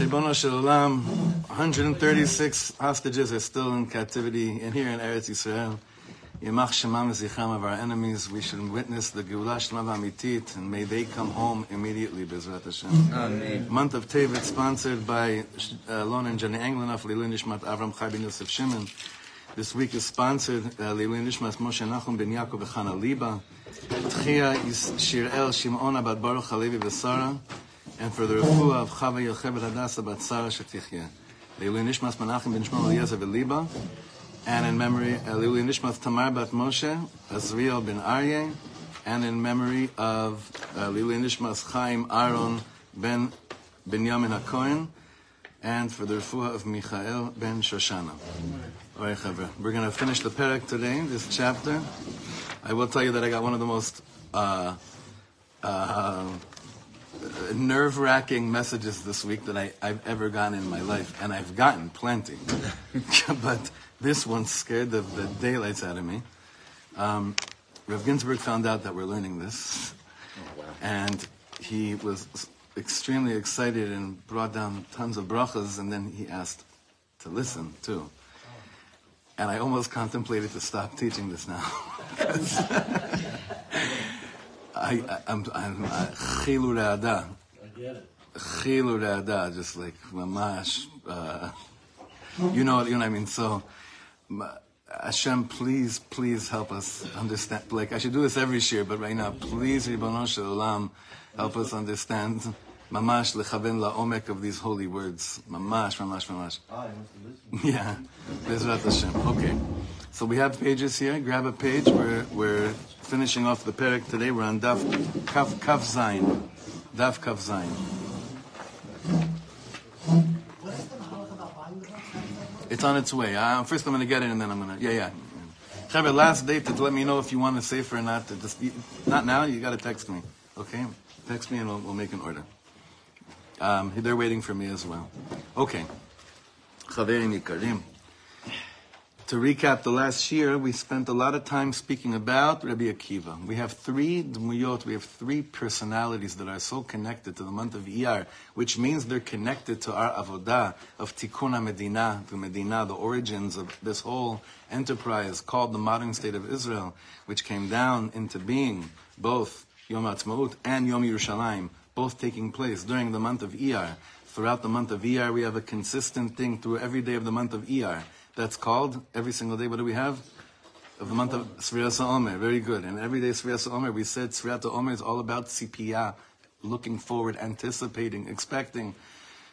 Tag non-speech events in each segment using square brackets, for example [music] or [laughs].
Ribono Shel Olam, 136 hostages are still in captivity, and here in Eretz Yisrael, Yemach Shemam Zichram of our enemies, we should witness the Geulah Shlama Amitit, and may they come home immediately, Bezrat Hashem. Amen. Month of Tevet, sponsored by uh, Lon and Jenny Englenoff, Leilun Nishmat Avram Chai Ben Yosef Shimon. This week is sponsored uh, Leilun Nishmat Moshe Nachum Ben Yaakov Chana Liba. Tchia is Shirel Shimona Bat Baruch Halevi Vesara. And for the refuah of Chava Yochebet Hadassah Bat Sarah Shetichya. Leilun Nishmat Menachem Ben Shmuel Eliezer Veliba. And in memory, uh, Leilun Nishmat Tamar Bat Moshe, Azriel Ben Aryeh. And in memory of uh, Leilun Nishmat Chaim Aaron Ben Binyamin HaKohen. And for the refuah of Michael Ben Shoshana. All right. We're going to finish the Perek today, this chapter. I will tell you that I got one of the most uh, uh, nerve wracking messages this week that I, I've ever gotten in my life. And I've gotten plenty. [laughs] but this one scared the, the daylights out of me. Um, Rev Ginsburg found out that we're learning this. And he was extremely excited and brought down tons of brachas. And then he asked to listen too. And I almost contemplated to stop teaching this now. [laughs] [laughs] I, I, I'm, I'm chilu re'ada. Chilu re'ada, just like mamash. Uh, you know, you know what I mean. So, Hashem, please, please help us understand. Like I should do this every year, but right now, please, Shel Olam, help us understand. Mamash lechaven la'omek of these holy words. Mamash, mamash, mamash. [laughs] Yeah, Bezrat Hashem. Okay, so we have pages here. Grab a page. We're we're finishing off the Perek today. We're on Daf Kaf Kaf Zayin. Daf Kaf Zayin. It's on its way. Uh, first, I'm going to get it, and then I'm going to. Yeah, yeah. Chavre, last date to let me know if you want to safer or not. Just, not now. You got to text me. Okay, text me, and we'll, we'll make an order. Um, they're waiting for me as well. Okay. Chaverim Yikarim. To recap the last year, we spent a lot of time speaking about Rabbi Akiva. We have three dmuyot, we have three personalities that are so connected to the month of Iyar, which means they're connected to our avodah of Tikkun Medina, the Medina, the origins of this whole enterprise called the modern state of Israel, which came down into being both Yom Ha'atzmaut and Yom Yerushalayim, both taking place during the month of Iyar. Throughout the month of Iyar, we have a consistent thing through every day of the month of Iyar. That's called every single day. What do we have? Of the month of Sfirat Omer. Very good. And every day Sfirat Omer, we said Sfirat Omer is all about tzipiya, looking forward, anticipating, expecting.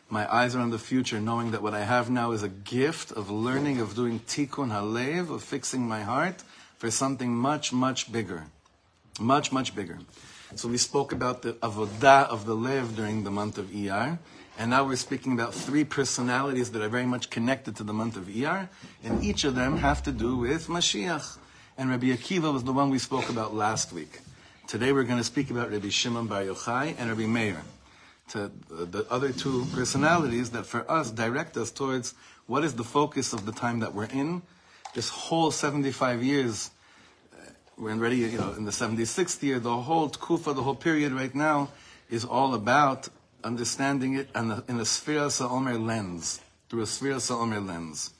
My eyes are on the future, knowing that what I have now is a gift of learning, of doing tikkun halev, of fixing my heart for something much, much bigger. Much, much bigger. So we spoke about the avodah of the lev during the month of Iyar. And now we're speaking about three personalities that are very much connected to the month of Iyar, and each of them have to do with Mashiach. And Rabbi Akiva was the one we spoke about last week. Today we're going to speak about Rabbi Shimon Bar Yochai and Rabbi Meir, to the other two personalities that for us direct us towards what is the focus of the time that we're in. This whole 75 years, uh, we're already, you know, in the 76th year, the whole tkufa, the whole period right now is all about understanding it in a, in a Sfira Sa'omer lens, through a Sfira Sa'omer lens.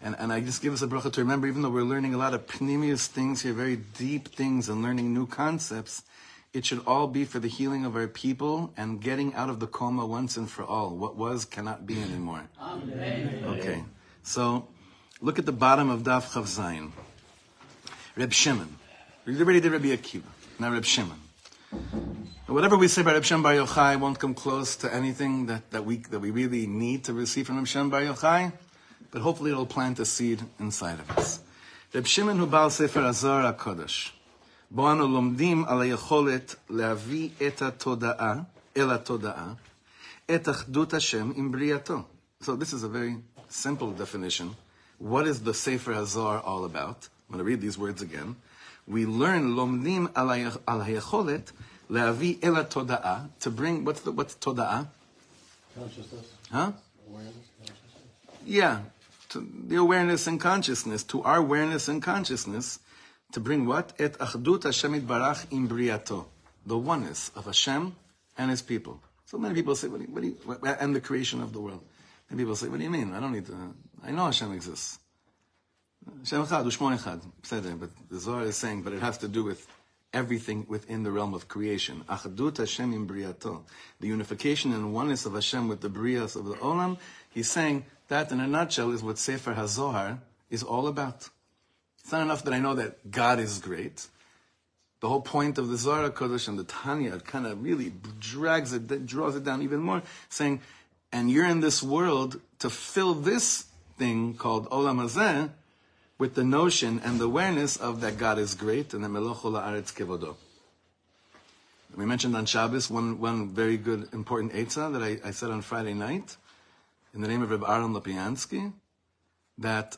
And, and I just give us a bracha to remember, even though we're learning a lot of pnimius things here, very deep things, and learning new concepts, it should all be for the healing of our people and getting out of the coma once and for all. What was cannot be anymore. Amen. Okay, so look at the bottom of Daf Chav Zayin. Reb Shimon. We already did Rabbi Akiva. Now Reb Shimon. But whatever we say about Reb Shem Bar Yochai won't come close to anything that, that, we, that we really need to receive from Reb Shem Bar Yochai, but hopefully it'll plant a seed inside of us. Reb Shimon הוא בעל ספר הזוהר הקודש, בו אנו לומדים על היכולת להביא את התודעה, אל התודעה, את אחדות השם עם בריאתו. So this is a very simple definition. What is the Sefer HaZohar all about? I'm going to read these words again. We learn Lomdim לומדים על היכולת Le'avi ela toda'ah, to bring, what's the, what's toda'ah? Consciousness. Huh? Awareness, consciousness. Yeah, the awareness and consciousness, to our awareness and consciousness, to bring what? Et achdut Hashem barach im briyato, the oneness of Hashem and His people. So many people say, what do, you, what do you, and the creation of the world. And people say, what do you mean? I don't need to, I know Hashem exists. Hashem Echad, Ushmon Echad, but the Zohar is saying, but it has to do with everything within the realm of creation. Achadut Hashem im briato. The unification and oneness of Hashem with the brias of the Olam. He's saying that in a nutshell is what Sefer HaZohar is all about. It's not enough that I know that God is great. The whole point of the Zohar Kodesh and the Tanya kind of really drags it, draws it down even more, saying, and you're in this world to fill this thing called Olam Hazeh with the notion and the awareness of that God is great and the Melochol Haaretz Kevodo. We mentioned on Shabbos one, one very good important Eitzah that I, I said on Friday night in the name of Reb Aaron Lopiansky that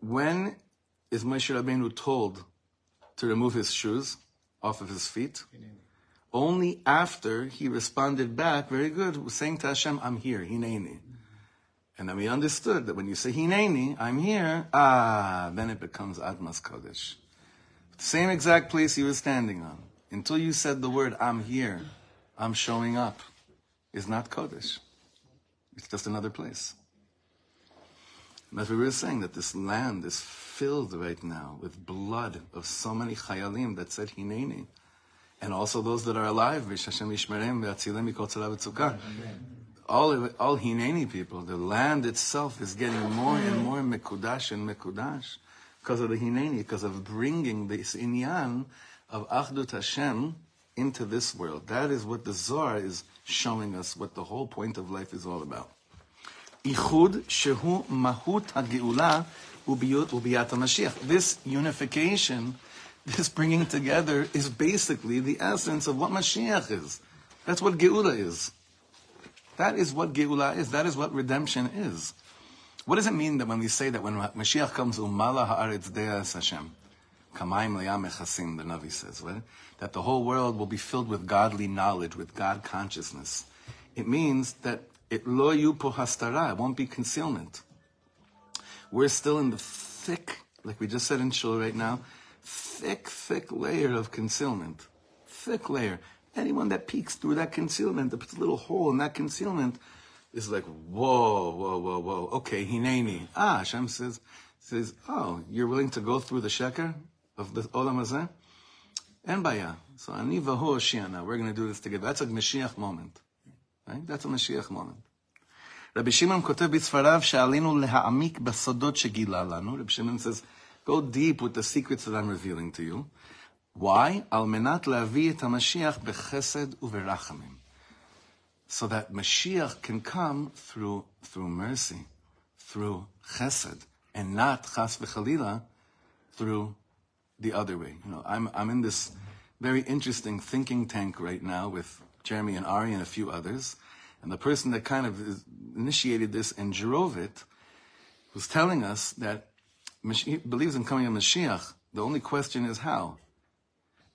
when is Moshe Rabbeinu told to remove his shoes off of his feet? Only after he responded back, very good, saying to Hashem, I'm here, Hineni. And then we understood that when you say Hineni, I'm here, ah, then it becomes Admas Kodesh. The same exact place you were standing on. Until you said the word, I'm here, I'm showing up, is not Kodesh. It's just another place. And as we were saying, that this land is filled right now with blood of so many chayalim that said Hineni. And also those that are alive, Vish Hashem Yishmerem, Ve'atzilem Mikol Tzara V'Tzukah. All, all Hineni people, the land itself is getting more and more Mekudash and Mekudash because of the Hineni, because of bringing this inyan of Achdut Hashem into this world. That is what the Zohar is showing us, what the whole point of life is all about. Ichud shehu mahut Mashiach. This unification, [laughs] this bringing together, is basically the essence of what Mashiach is. That's what Geula is. That is what Geula is. That is what redemption is. What does it mean that when we say that when Mashiach comes, umala haaretz deas Hashem, kamaim le'am echasim, the Navi says, right? that the whole world will be filled with godly knowledge, with God consciousness. It means that it lo yupo hastara, it won't be concealment. We're still in the thick, like we just said in Shul right now, thick, thick layer of concealment. Thick layer. Anyone that peeks through that concealment, that puts a little hole in that concealment, is like, whoa, whoa, whoa, whoa. Okay, hineni. Ah, Hashem says, says, oh, you're willing to go through the sheker of the olam hazeh? En baya. So ani vahu Oshiana. We're going to do this together. That's a Mashiach moment. Right? That's a Mashiach moment. רבי שמעון כותב בספריו שעלינו להעמיק בסודות שגילה לנו. רבי שמעון says, go deep with the secrets that I'm revealing to you. Why? Al menat lavi et Mashiach bechesed uverachamim. So that Mashiach can come through, through mercy, through chesed, and not chas v'chalila through the other way. You know, I'm, I'm in this very interesting thinking tank right now with Jeremy and Ari and a few others. And the person that kind of initiated this and drove it was telling us that Mashiach believes in coming of Mashiach. The only question is how.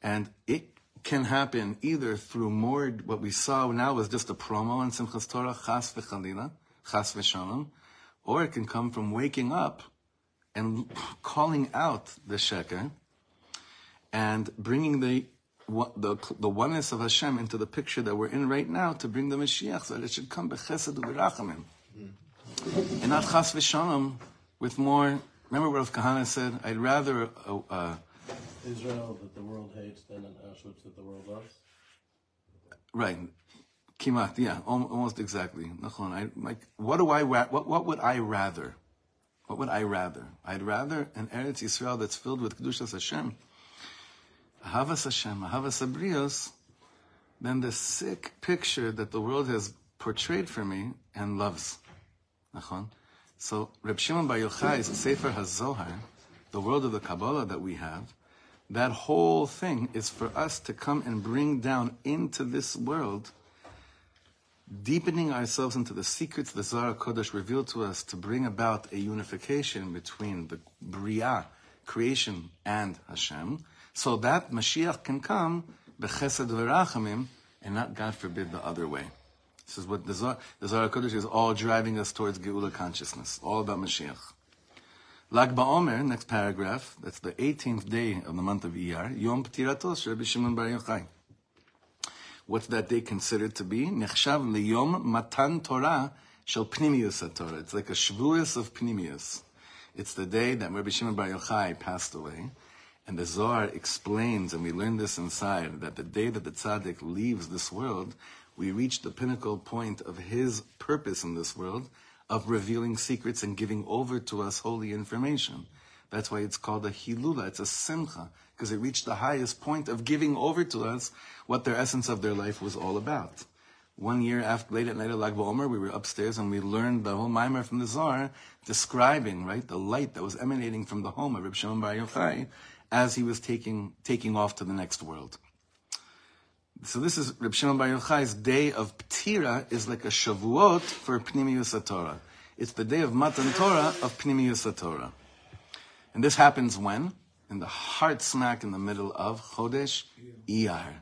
And it can happen either through more, what we saw now was just a promo on Simchas Torah, chas v'chalila, chas v'shalom, or it can come from waking up and calling out the sheker and bringing the, the, the oneness of Hashem into the picture that we're in right now to bring the Mashiach so that it should come bechesed u'berachamim. And not chas v'shalom with more, remember what Rav Kahana said? I'd rather, uh, uh, Israel that the world hates than an Auschwitz that the world loves? right, kimat, yeah, almost exactly. I, like, what do I, what, what would I rather? What would I rather? I'd rather an Eretz Yisrael that's filled with Kedushas Hashem, Ahavas Hashem, Ahavas Abrios, than the sick picture that the world has portrayed for me and loves. So Reb Shimon Bar Yochai's Sefer HaZohar, the world of the Kabbalah that we have, that whole thing is for us to come and bring down into this world, deepening ourselves into the secrets the Zohar Kodesh revealed to us to bring about a unification between the Bria, creation, and Hashem, so that Mashiach can come, bechesed v'rachamim, and not, God forbid, the other way. This is what the Zohar, the Zohar Kodesh is all driving us towards Geula consciousness, all about Mashiach. Lag BaOmer, next paragraph, that's the 18th day of the month of Iyar, Yom Ptiratos, Rabbi Shimon Bar Yochai. What's that day considered to be? Nechshav liyom matan Torah shel pnimius Torah. It's like a shvuas of pnimius. It's the day that Rabbi Shimon Bar Yochai passed away. And the Zohar explains, and we learn this inside, that the day that the tzaddik leaves this world, we reach the pinnacle point of his purpose in this world of revealing secrets and giving over to us holy information. That's why it's called a hilula. It's a simcha because it reached the highest point of giving over to us what their essence of their life was all about. One year after, late at night at Lag BaOmer, we were upstairs and we learned the whole mimer from the Zohar, describing right the light that was emanating from the home of Reb Shimon Bar Yochai as he was taking taking off to the next world. So this is Reb Shimon Bar Yochai's day of Ptira is like a Shavuot for Pnimius Torah. It's the day of Matan Torah of Pnimius Torah. And this happens when? In the heart smack in the middle of Chodesh Iyar.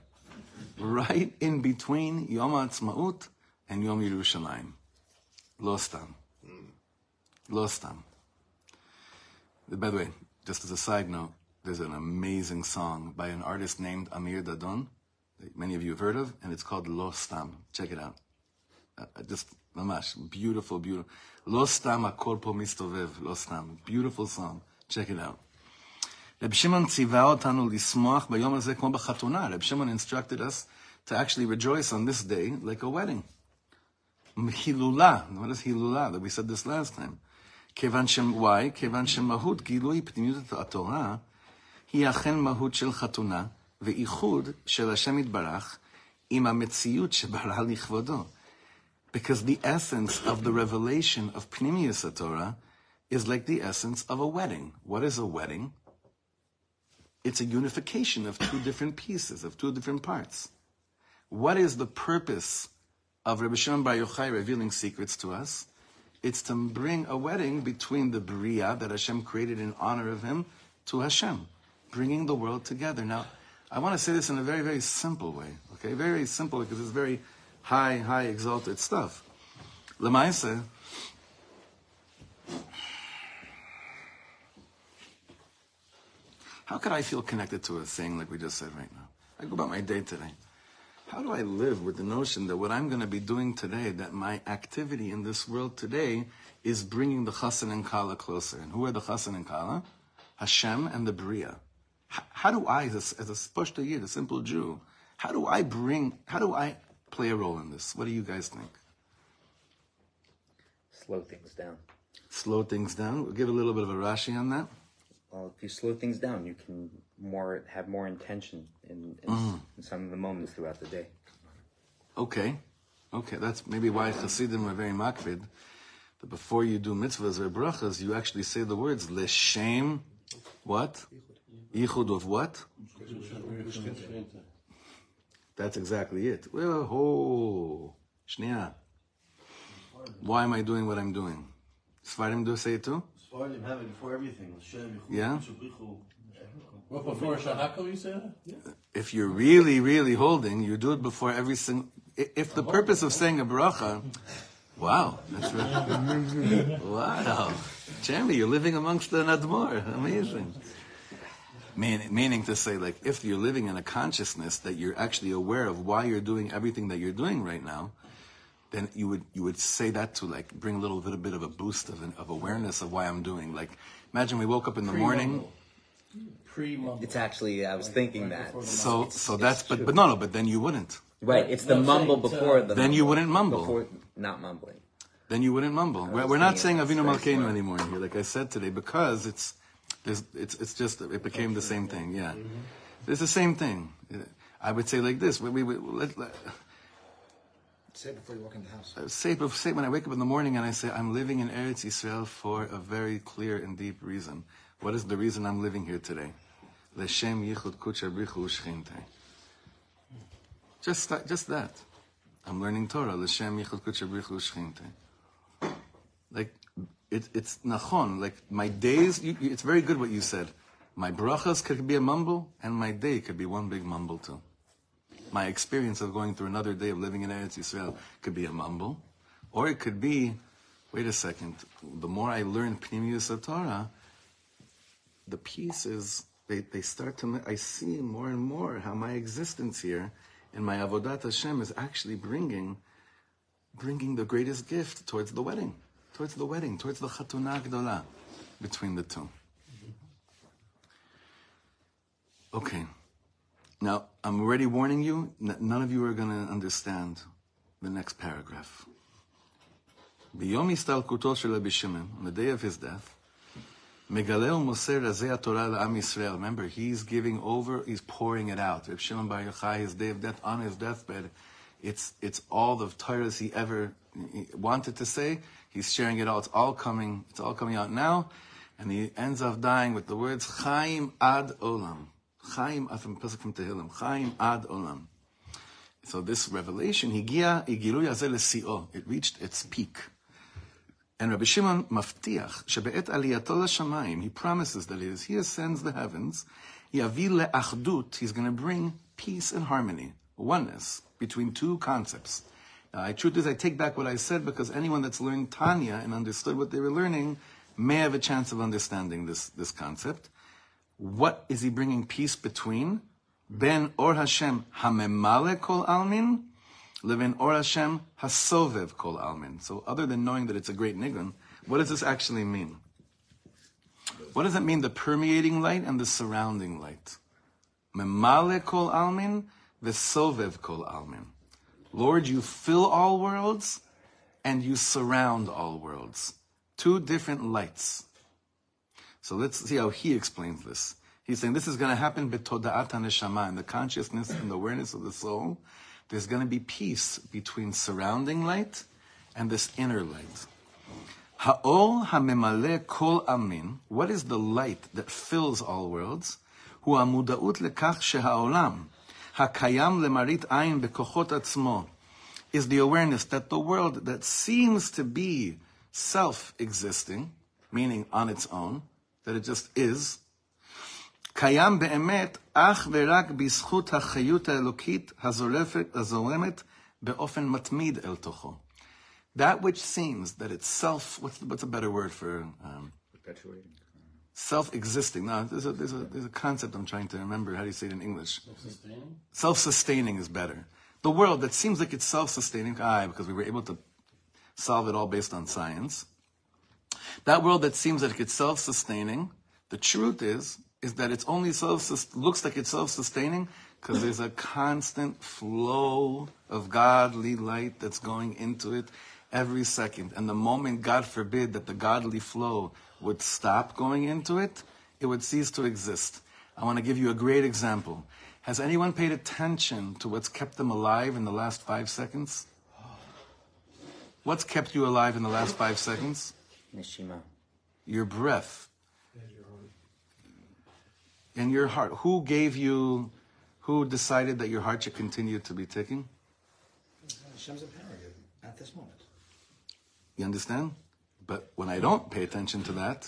Right in between Yom HaAtzmaut and Yom Yerushalayim. Lo stam. Lo stam. By the way, just as a side note, there's an amazing song by an artist named Amir Dadon that many of you have heard of, and it's called Lo Stam. Check it out. Uh, uh, just mamash, beautiful, beautiful. Lo Stam Akor Po Mistovev, Lo Stam. Beautiful song. Check it out. Reb Shimon tziva otanu lismoach bayom hazeh כמו בחתונה. Reb Shimon instructed us to actually rejoice on this day like a wedding. Hilula. What is hilula? That we said this last time. כיוון שם, why? כיוון שמהות גילוי פנימיות התורה היא אכן מהות של חתונה ואיחוד של השם יתברך עם המציאות שברא לכבודו. Because the essence of the revelation of Pnimius Torah is like the essence of a wedding. What is a wedding? It's a unification of two different pieces, of two different parts. What is the purpose of Rabbi Shimon Bar Yochai revealing secrets to us? It's to bring a wedding between the Bria that Hashem created in honor of Him to Hashem, bringing the world together. Now, I want to say this in a very, very simple way, okay? Very, very simple because it's very high, high, exalted stuff. Lemaise, how could I feel connected to a thing like we just said right now? I go about my day today. How do I live with the notion that what I'm going to be doing today, that my activity in this world today is bringing the Chassan and Kala closer? And who are the Chassan and Kala? Hashem and the Bria. How do I, as a, as a Spashta Yid, a simple Jew, how do I bring, how do I play a role in this? What do you guys think? slow things down. Slow things down. We'll give a little bit of a Rashi on that. Well, if you slow things down, you can more have more intention in, in, Mm. in some of the moments throughout the day. Okay. Okay, that's maybe why Hasidim are very makpid. That before you do mitzvahs or brachas, you actually say the words l'shem, what? Yichud of what? That's exactly it. Well, oh, shnia. Why am I doing what I'm doing? Svarim do say it too? Sfardim have it before everything. Yeah. Yichud, What, before Shahakal you say that? If you're really, really holding, you do it before every single. If the purpose of saying a bracha, wow, that's really, [laughs] wow, Jeremy, you're living amongst the Nadmor, amazing. Meaning, meaning to say, like, if you're living in a consciousness that you're actually aware of why you're doing everything that you're doing right now, then you would you would say that to like bring a little bit, a bit of a boost of, of awareness of why I'm doing. Like, imagine we woke up in the morning. Pre-mumble. It's actually I was thinking that. So, so that's but but no no but then you wouldn't. Right, it's the No, mumble saying, before uh, the. Then you wouldn't mumble. Before not mumbling. Then you wouldn't mumble. We're, we're not saying thinking Avinu it's very Malkeinu anymore here, like I said today, because it's there's, it's it's just it became the same thing. Yeah, it's the same thing. I would say like this: we, we, we let, let, Say before you walk in the house. uh, say, say when I wake up in the morning and I say I'm living in Eretz Yisrael for a very clear and deep reason. What is the reason I'm living here today? L'shem yichud kucher brichu u'shchinte. Just that, just that. I'm learning Torah. L'shem yichud brichu u'shchinte. Like it, it's nachon. Like my days, you, it's very good what you said. My brachas could be a mumble, and my day could be one big mumble too. My experience of going through another day of living in Eretz Yisrael could be a mumble, or it could be, wait a second. The more I learn Pnimius Torah, the pieces they, they start to. I see more and more how my existence here in my avodat Hashem is actually bringing, bringing the greatest gift towards the wedding, towards the wedding, towards the Chatuna Gdola between the two. Okay. Now, I'm already warning you, that none of you are going to understand the next paragraph. On the day of his death, Megalel Moser Torah La'am Yisrael. Remember, he's giving over, he's pouring it out. Reb Shimon Bar Yochai, his day of death, on his deathbed, it's, it's all the Torahs he ever wanted to say, He's sharing it all. It's all coming, it's all coming out now. And he ends up dying with the words, Chaim ad olam. Chaim, uh, from Tehillim. Chaim ad olam. So this revelation, Higia Igilui Hazeh Lesi'o, it reached its peak. And Rabbi Shimon maftiach shebe'et aliyato l'shamayim, he promises that as he ascends the heavens, yavi le'achdut, he's going to bring peace and harmony, oneness between two concepts. Uh, I, truth is, I take back what I said because anyone that's learned Tanya and understood what they were learning may have a chance of understanding this, this concept. What is he bringing peace between? Ben Or Hashem Hamemale Kol Almin, Levin Or Hashem Hasovev Kol Almin. So, other than knowing that it's a great nigun, what does this actually mean? What does it mean, the permeating light and the surrounding light? Memale Kol Almin, Vesovev Kol Almin. Lord, you fill all worlds and you surround all worlds. Two different lights. So let's see how he explains this. He's saying this is going to happen betoda'at neshama, in the consciousness and the awareness of the soul. There's going to be peace between surrounding light and this inner light. Ha'ol ha'memale kol amin. What is the light that fills all worlds? Hu ha'muda'ut lekach sheha'olam hakayam lemarit ayin bekochot atzmo is the awareness that the world that seems to be self-existing, meaning on its own, that it just is, קיים באמת אך ורק בזכות החיות האלוקית הזורפת, הזורמת באופן מתמיד אל תוכו. That which seems that it's self, what's, what's a better word for um, Perpetuating. self-existing? No, there's a, there's, a, there's a concept I'm trying to remember. How do you say it in English? Self-sustaining? Self-sustaining is better. The world that seems like it's self-sustaining, ah, because we were able to solve it all based on science. That world that seems like it's self-sustaining, the truth is, is that it's only self looks like it's self-sustaining because there's a constant flow of godly light that's going into it every second. And the moment, God forbid, that the godly flow would stop going into it, it would cease to exist. I want to give you a great example. Has anyone paid attention to what's kept them alive in the last five seconds? What's kept you alive in the last five seconds? Neshima. Your breath. And your heart. Who gave you, who decided that your heart should continue to be ticking? Hashem's empowering you at this moment. You understand? But when I don't pay attention to that,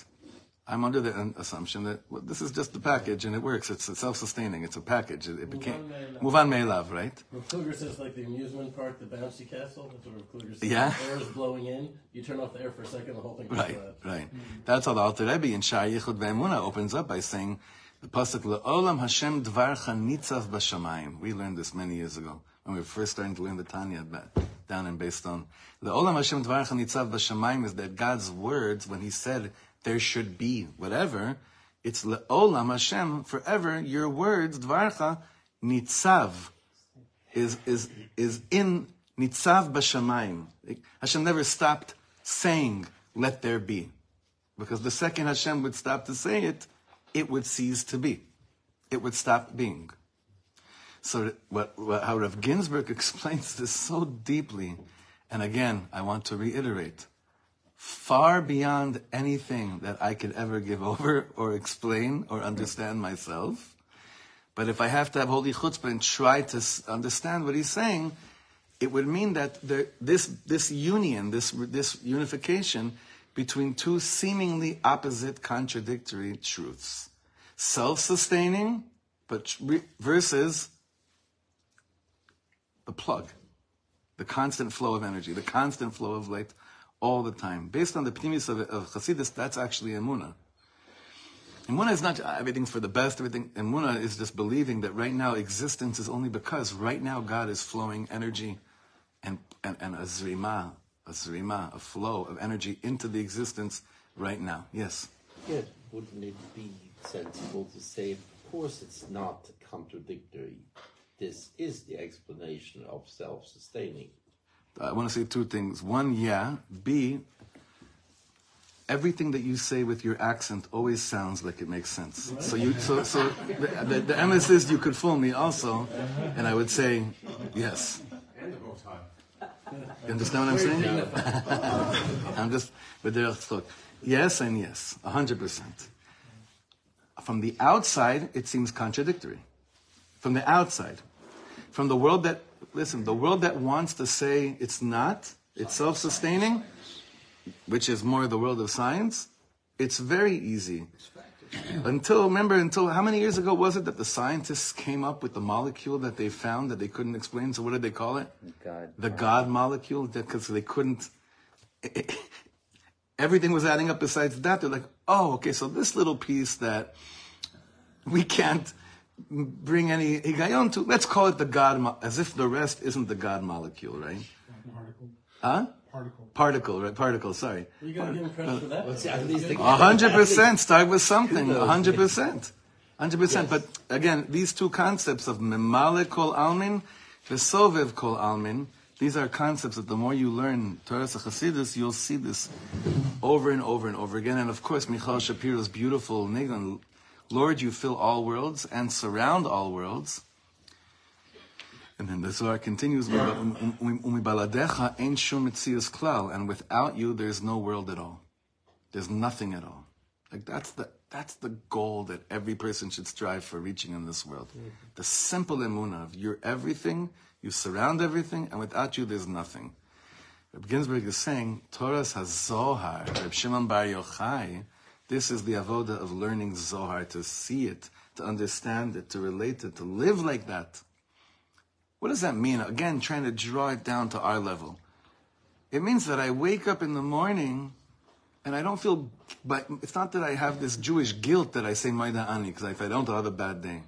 I'm under the assumption that well, this is just the package and it works. It's self-sustaining. It's a package. It, it became Muvan Muvan Me'elav, right? Rav Kluger says like the amusement park, the bouncy castle. That's what Rav Kluger says. Yeah. The air is blowing in. You turn off the air for a second, the whole thing goes Right, flat. right. That's how the Alter Rebbe in Shar Yichud Ve'emuna opens up by saying, the pasuk Le'olam Hashem Dvarcha Nitzav B'Shamayim. We learned this many years ago when we were first starting to learn the Tanya ba- down in Beistone. Le'olam Hashem Dvarcha Nitzav B'Shamayim is that God's words, when He said there should be whatever, it's Le'olam Hashem forever. Your words Dvarcha Nitzav is is is in Nitzav B'Shamayim. Hashem never stopped saying, "Let there be," because the second Hashem would stop to say it, it would cease to be. It would stop being. So, what, what, how Rav Ginsburg [laughs] explains this so deeply, and again, I want to reiterate, far beyond anything that I could ever give [laughs] over or explain or understand myself. But if I have to have holy chutzpah and try to understand what he's saying, it would mean that this this union, this this unification between two seemingly opposite, contradictory truths, self-sustaining, but versus the plug, the constant flow of energy, the constant flow of light, all the time. Based on the pnimis of, of Chassidus, that's actually emuna. Emuna is not everything's for the best. Everything. Emuna is just believing that right now existence is only because right now God is flowing energy, and and, and a zrima, a zrima, a flow of energy into the existence right now. Yes. Yeah, wouldn't it be sensible to say, of course, it's not contradictory. This is the explanation of self-sustaining. I want to say two things. One, yeah. B, everything that you say with your accent always sounds like it makes sense. So you, so, so the, the, the emes is you could fool me also, and I would say yes. You understand what I'm saying? [laughs] I'm just, but there, look, yes and yes, hundred percent. From the outside, it seems contradictory. From the outside, from the world that listen, the world that wants to say it's not, it's self-sustaining, which is more the world of science, it's very easy. Until remember, until how many years ago was it that the scientists came up with the molecule that they found that they couldn't explain? So what did they call it? God. The God molecule, because they couldn't. [laughs] everything was adding up. Besides that, they're like, oh, okay, so this little piece that we can't bring any higayon to, let's call it the God, as if the rest isn't the God molecule, right? Particle. Huh? Particle. Particle, right? Particle. Sorry. You gotta give credit for that. What's at least A hundred percent. Start with something. A hundred percent. Hundred percent. But again, these two concepts of memale kol almin, vesovev kol almin, these are concepts that the more you learn Torah Chassidus, you'll see this over and over and over again. And of course, Michal Shapiro's beautiful nigun, Lord, you fill all worlds and surround all worlds. And then the Zohar continues, "Umibaladecha um, um, ein shum mitzias klal," and without you, there's no world at all. There's nothing at all. Like that's the that's the goal that every person should strive for reaching in this world. Mm-hmm. The simple emuna of you're everything, you surround everything, and without you, there's nothing. Reb Ginsburg is saying, Torah's HaZohar, Reb Shimon Bar Yochai, this is the avoda of learning Zohar, to see it, to understand it, to relate it, to live like that. What does that mean? Again, trying to draw it down to our level. It means that I wake up in the morning and I don't feel, but it's not that I have this Jewish guilt that I say Maida Ani, because if I don't, I'll have a bad day.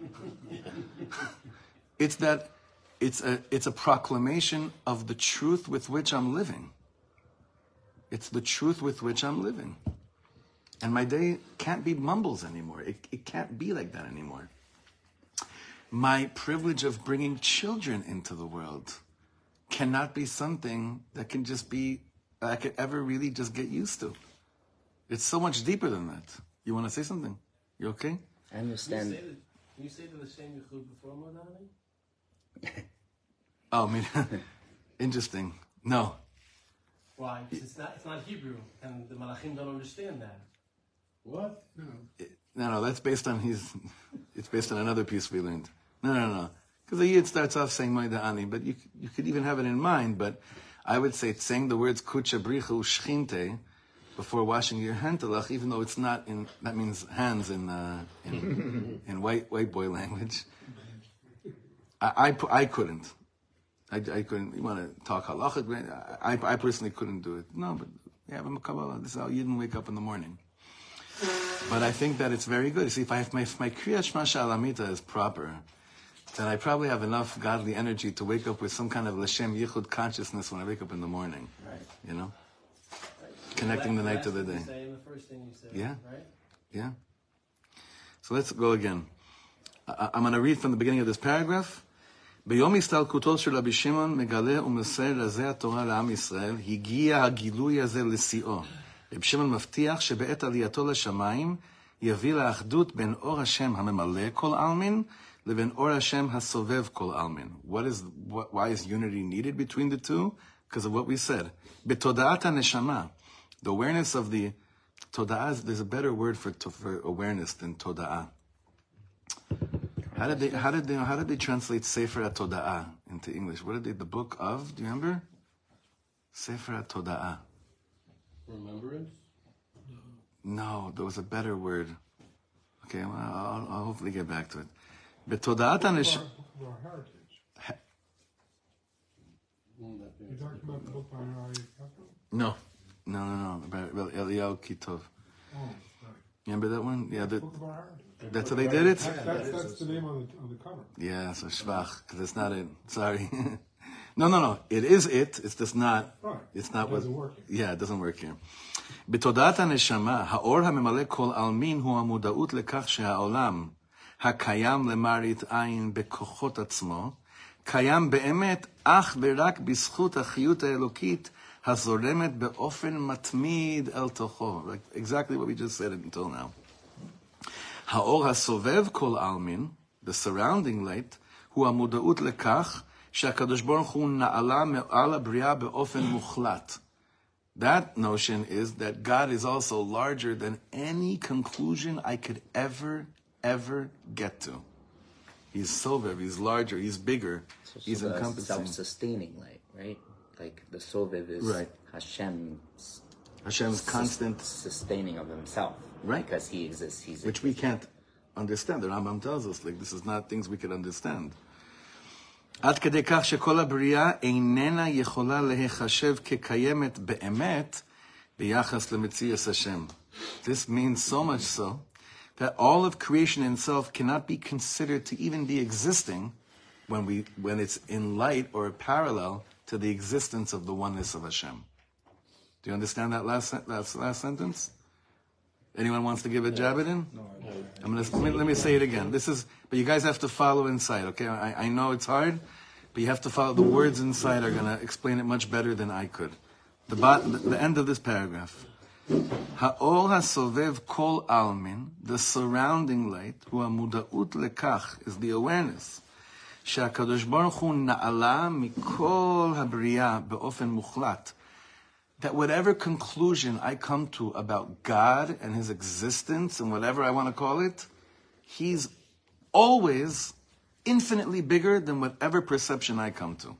[laughs] it's that it's a, it's a proclamation of the truth with which I'm living. It's the truth with which I'm living. And my day can't be mumbles anymore. It, it can't be like that anymore my privilege of bringing children into the world cannot be something that can just be I could ever really just get used to. It's so much deeper than that. You want to say something? You okay? I understand. can you say the same yichud before Modani? [laughs] Oh, I mean, [laughs] interesting. No, Why? 'Cause it's not, it's not Hebrew, and the Malachim don't understand that. What? no, no. no, That's based on his. It's based on another piece we learned. No, no, no. Because the yid starts off saying Maida Ani, but you you could even have it in mind. But I would say saying the words Kucha Brichu Shchinte before washing your hantelach, even though it's not in that means hands in uh, in, [laughs] in white white boy language. I I, I couldn't. I, I couldn't. You want to talk halachic? I, I personally couldn't do it. No, but yeah, I'm a Kabbalah. This is how you didn't wake up in the morning. But I think that it's very good. See, if I if my, if my Kriyat Shema Shalamita is proper, then I probably have enough godly energy to wake up with some kind of Lashem Yichud consciousness when I wake up in the morning. Right. You know, connecting the night to the last thing day. you say and the first thing you say. Yeah. Right? Yeah. So let's go again. I, I'm going to read from the beginning of this paragraph. ביום הסתלקותו של רבי שמעון מגלה ומסר רזי התורה לעם ישראל, הגיע הגילוי הזה לשיאו. רבי שמעון מבטיח שבעת עלייתו לשמיים יביא לאחדות בין אור השם הממלא כל עלמין לבין אור השם הסובב כל עלמין. What is, what, why is unity needed between the two? Because of what we said. בתודעת הנשמה, the awareness of the Toda'ah, is- there's a better word for, to, for awareness than toda'ah. How did they, how did they, how did they translate Sefer HaToda'ah into English? What did they, the book of, do you remember? Sefer HaToda'ah. Remembrance? No, there was a better word. Okay, well, I'll, I'll hopefully get back to it. בתודעת הנש... Book of our heritage. You talking about the book by Harry Kaplan? No, no, no, no, about, about Eliyahu Kitov. Oh, right. Remember that one? Yeah, that, Book of our heritage. that's how they did it? That's, that's, that's the name on the, on the cover. Yeah, so schwach, because it's not it. Sorry. [laughs] no, no, no. It is it. It's just not. Right. It's not It what. doesn't work here. Yeah, it doesn't work here. בתודעת הנשמה, האור הממלא כל עלמין הוא המודעות לכך שהעולם, הקיים למראית עין בכוחות עצמו, קיים באמת אך ורק בזכות החיות האלוקית הזורמת באופן מתמיד אל תוכו. Like exactly what we just said until now. האור הסובב כל עלמין, the surrounding light, הוא המודעות לכך שהקדוש ברוך הוא נעלה מעל הבריאה באופן מוחלט. That notion is that God is also larger than any conclusion I could ever, ever get to. He's sovev, he's larger, he's bigger, So, he's so the encompassing. self-sustaining light, right? Like the Soviv is Right. Hashem's Hashem's constant, sustaining of himself. Right. Because he exists. He's which we can't understand. The Rambam tells us, like, this is not things we could understand. עד כדי כך שכל הבריאה איננה יכולה להיחשב כקיימת באמת ביחס למציאס השם. This means so much so that all of creation itself cannot be considered to even be existing when, we, when it's in light or parallel to the existence of the oneness of Hashem. Do you understand that last, sen- that last sentence? Anyone wants to give a jab at it? I'm gonna let me, let me say it again. This is, but you guys have to follow inside, okay? I, I know it's hard, but you have to follow. The words inside are gonna explain it much better than I could. The, bot, the, the end of this paragraph. האור הסובב כל עלמין, the surrounding light, הוא המודעות לכך, is the awareness, שהקדוש ברוך הוא נעלה מכל הבריאה באופן מוחלט. That whatever conclusion I come to about God and His existence and whatever I want to call it, He's always infinitely bigger than whatever perception I come to.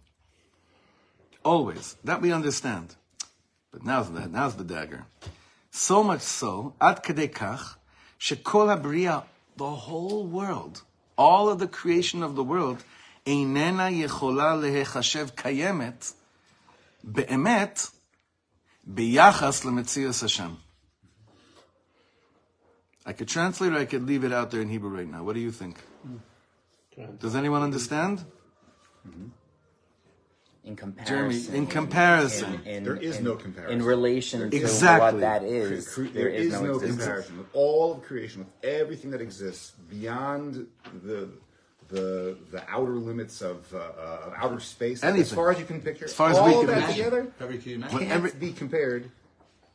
Always. That we understand. But now's the, now's the dagger. So much so, עד כדי כך, שכל הבריאה, the whole world, all of the creation of the world, איננה יכולה להיחשב קיימת, באמת, Biyachas lemetzias Hashem. I could translate or I could leave it out there in Hebrew right now. What do you think? Does anyone understand? Mm-hmm. In comparison. Jeremy, in comparison. In, in, there is no comparison. In relation to exactly. what that is. there, there is, is, no, no comparison. With all of creation, with everything that exists beyond the the the outer limits of uh, uh, outer space, as far as you can picture. As far as all we can that imagine. together Every key man. can't every- be compared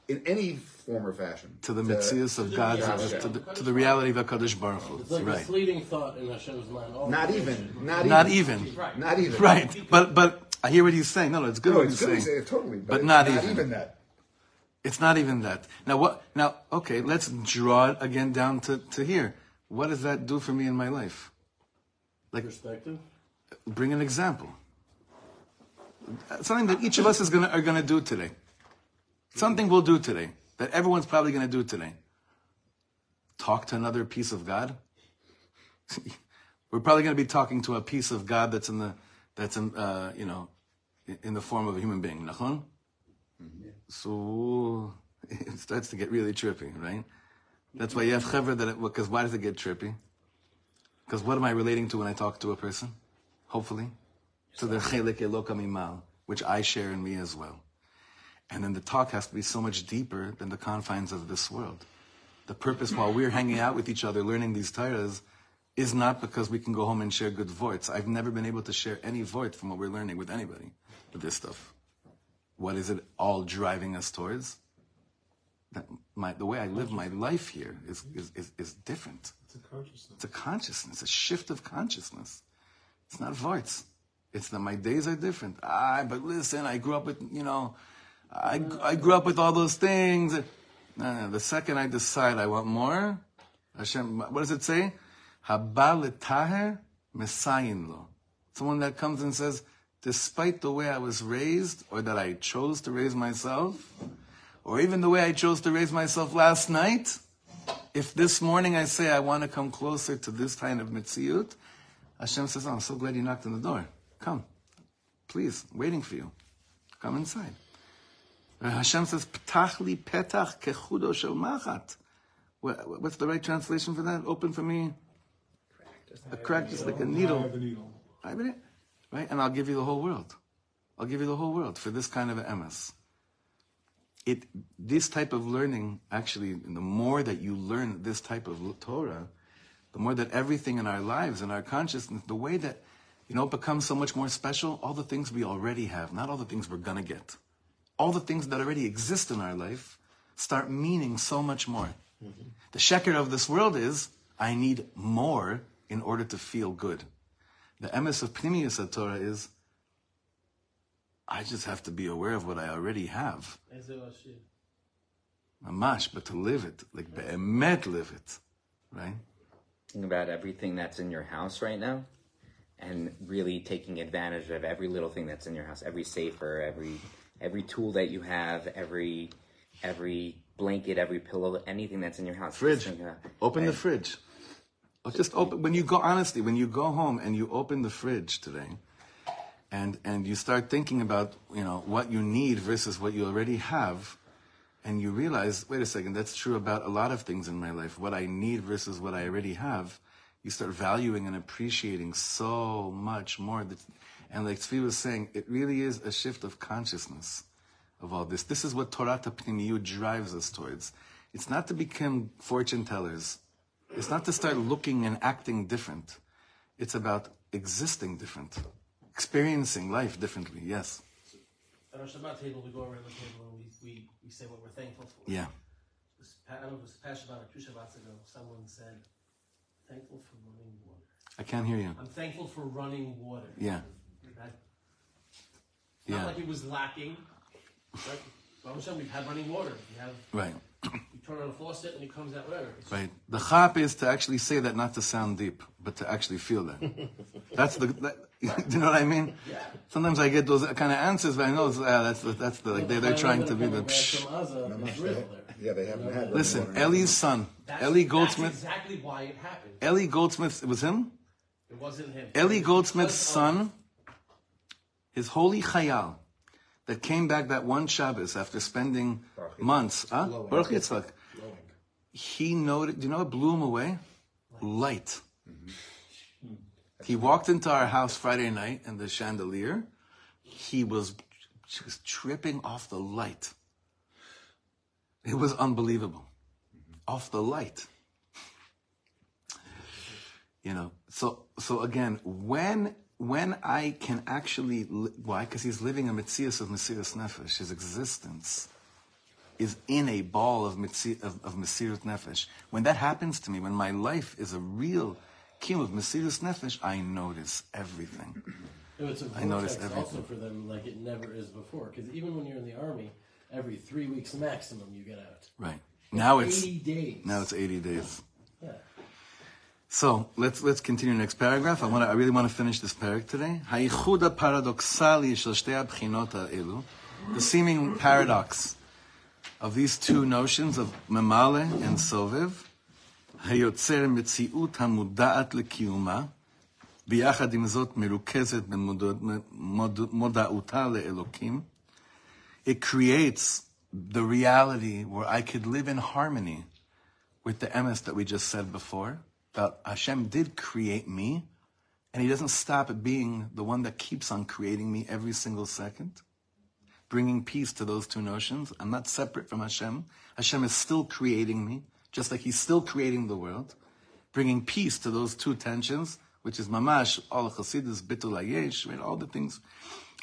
in any form or fashion To the mitzvahs of God's, Gotcha. to the, to the reality of HaKadosh Baruch Hu. It's like Right. a fleeting thought in Hashem's mind. All Not even, not even, Not even. not even. Right. But, but I hear what he's saying. No, no, it's good No, what it's he's good to saying. say it totally, but, But it's not not, even. that. It's not even that. Now what? Now okay, let's draw it again down to, to here. What does that do for me in my life? Like, Perspective. bring an example. Something that each of us is gonna are gonna do today. Something we'll do today that everyone's probably gonna do today. Talk to another piece of God. [laughs] We're probably gonna be talking to a piece of God that's in the that's in uh, you know in- the form of a human being. Nachon? So [laughs] it starts to get really trippy, right? That's why you have chevra that because why does it get trippy? Because what am I relating to when I talk to a person? Hopefully, to the chelik eloka mimal, which I share in me as well. And then the talk has to be so much deeper than the confines of this world. The purpose while we're hanging out with each other, learning these Torahs, is not because we can go home and share good voids. I've never been able to share any void from what we're learning with anybody with this stuff. What is it all driving us towards? That my, the way I live my life here is, is, is, is different. It's a consciousness. It's a consciousness, a shift of consciousness. It's not voids. It's that my days are different. Ah, but listen, I grew up with, you know, I, I grew up with all those things. No, no, the second I decide I want more, Hashem, what does it say? Haba letaher lo. Someone that comes and says, despite the way I was raised, or that I chose to raise myself, or even the way I chose to raise myself last night, if this morning I say I want to come closer to this kind of mitziyut, Hashem says, oh, I'm so glad you knocked on the door. Come. Please, waiting for you. Come inside. And Hashem says, Ptach li petach kechudo shel machat. What what, what's the right translation for that? Open for me. A crack just like a I needle. have a needle. I right? And I'll give you the whole world. I'll give you the whole world for this kind of MS. It, this type of learning, actually, the more that you learn this type of Torah, the more that everything in our lives and our consciousness, the way that, you know, it becomes so much more special, all the things we already have, not all the things we're gonna get. All the things that already exist in our life start meaning so much more. Mm-hmm. The sheker of this world is, I need more in order to feel good. The emes of Pnimius Torah is, I just have to be aware of what I already have. Mamash, but to live it, like be'emet live it, right? Think about everything that's in your house right now and really taking advantage of every little thing that's in your house, every sefer, every every tool that you have, every every blanket, every pillow, anything that's in your house. Fridge. About, uh, open right? the fridge. Just open when you go honestly, when you go home and you open the fridge today, and and you start thinking about, you know, what you need versus what you already have, and you realize, wait a second, that's true about a lot of things in my life. What I need versus what I already have, you start valuing and appreciating so much more. And like Tzvi was saying, it really is a shift of consciousness of all this. This is what Torah Pnimiyu drives us towards. It's not to become fortune tellers. It's not to start looking and acting different. It's about existing different, experiencing life differently. Yes. At our Shabbat table, we go around the table and we, we, we say what we're thankful for. Yeah. This I don't know if it was past Shabbat or two Shabbats ago, someone said, thankful for running water. I can't hear you. I'm thankful for running water. Yeah. That, Yeah. Not like it was lacking. Right? Hashem, we've had running water. We have, Right. You turn on a faucet and it comes out whatever. It's Right. The chap is to actually say that not to sound deep, but to actually feel that. [laughs] That's the. That, [laughs] do you know what I mean? Yeah. Sometimes I get those kind of answers, but I know it's, uh, that's the, that's the like they, they're trying to be the. Coming back from Gaza is real there. Yeah, they haven't had. Listen, running. Ellie's son, That's, Ellie that's Goldsmith. exactly why it happened. Ellie Goldsmith. It was him. It wasn't him. Ellie Goldsmith's son, his holy chayal, that came back that one Shabbos after spending months. Huh? Baruch Yitzchak. He noted. Do you know what blew him away? Light. Mm-hmm. He walked into our house Friday night and the chandelier. He was just tripping off the light. It was unbelievable. Mm-hmm. Off the light. You know, so so again, when when I can actually li- why? Because he's living a mitzias of Mesiras Nefesh. His existence is in a ball of, mitzi, of, of Mesirut Nefesh. When that happens to me, when my life is a real kim of Mesirut Nefesh, I notice everything. No, it's a I notice everything. also for them like it never is before. Because even when you're in the army, every three weeks maximum you get out. Right. Now it's, 80 days. Now it's 80 days. Yeah. So let's let's continue next paragraph. I want I really want to finish this perek today. The seeming paradox of these two notions of ממלא and סובב, היוצר מציאות המודעת לקיומה, ביחד עם זאת מרוכזת במודעותה לאלוקים. It creates the reality where I could live in harmony with the emes that we just said before, that Hashem did create me, and He doesn't stop being the one that keeps on creating me every single second, bringing peace to those two notions. I'm not separate from Hashem. Hashem is still creating me, just like He's still creating the world, bringing peace to those two tensions, which is mamash, all chassidus, bitul ayesh, right? All the things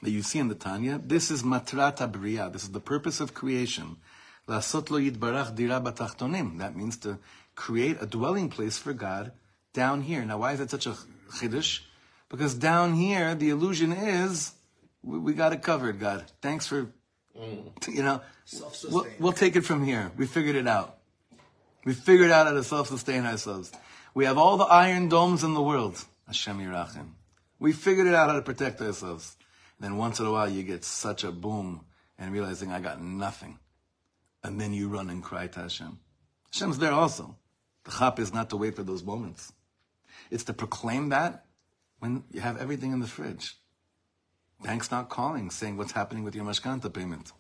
that you see in the Tanya. This is matrat bria. This is the purpose of creation. Lasot lo yitbarach dira batachtonim. That means to create a dwelling place for God down here. Now, why is that such a chiddush? Because down here, the illusion is we, we got it covered, God. Thanks for, mm. you know, we'll, we'll take it from here. We figured it out. We figured out how to self-sustain ourselves. We have all the iron domes in the world. Hashem Yirachim. We figured it out how to protect ourselves. Then once in a while you get such a boom and realizing I got nothing. And then you run and cry to Hashem. Hashem's there also. The chap is not to wait for those moments. It's to proclaim that when you have everything in the fridge. Bank's not calling, saying what's happening with your mashkanta payment.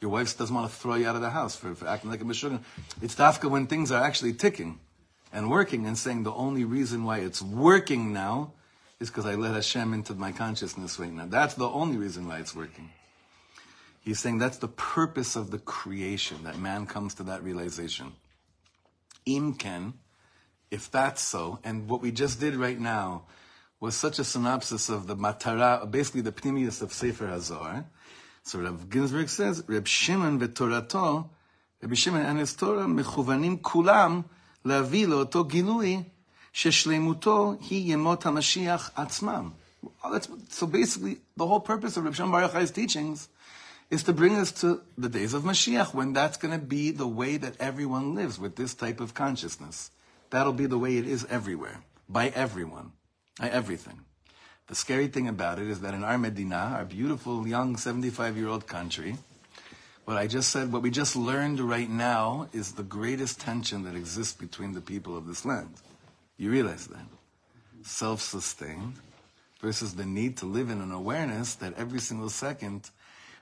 Your wife doesn't want to throw you out of the house for, for acting like a meshuggah. It's dafka when things are actually ticking and working and saying the only reason why it's working now is because I let Hashem into my consciousness right now. That's the only reason why it's working. He's saying that's the purpose of the creation, that man comes to that realization. Imken, if that's so, and what we just did right now was such a synopsis of the Matara, basically the Pnimius of Sefer HaZohar. So Rav Ginsburg says, Reb Shimon v'torato, Reb Shimon and his Torah, מכוונים כולם to לאותו גילוי ששלמותו היא ימות המשיח so basically, the whole purpose of Reb Shimon Bar Yochai's teachings is to bring us to the days of Mashiach, when that's going to be the way that everyone lives with this type of consciousness. That'll be the way it is everywhere, by everyone everything. The scary thing about it is that in our Medina, our beautiful young 75 year old country, what I just said, what we just learned right now is the greatest tension that exists between the people of this land. You realize that? Self sustained versus the need to live in an awareness that every single second,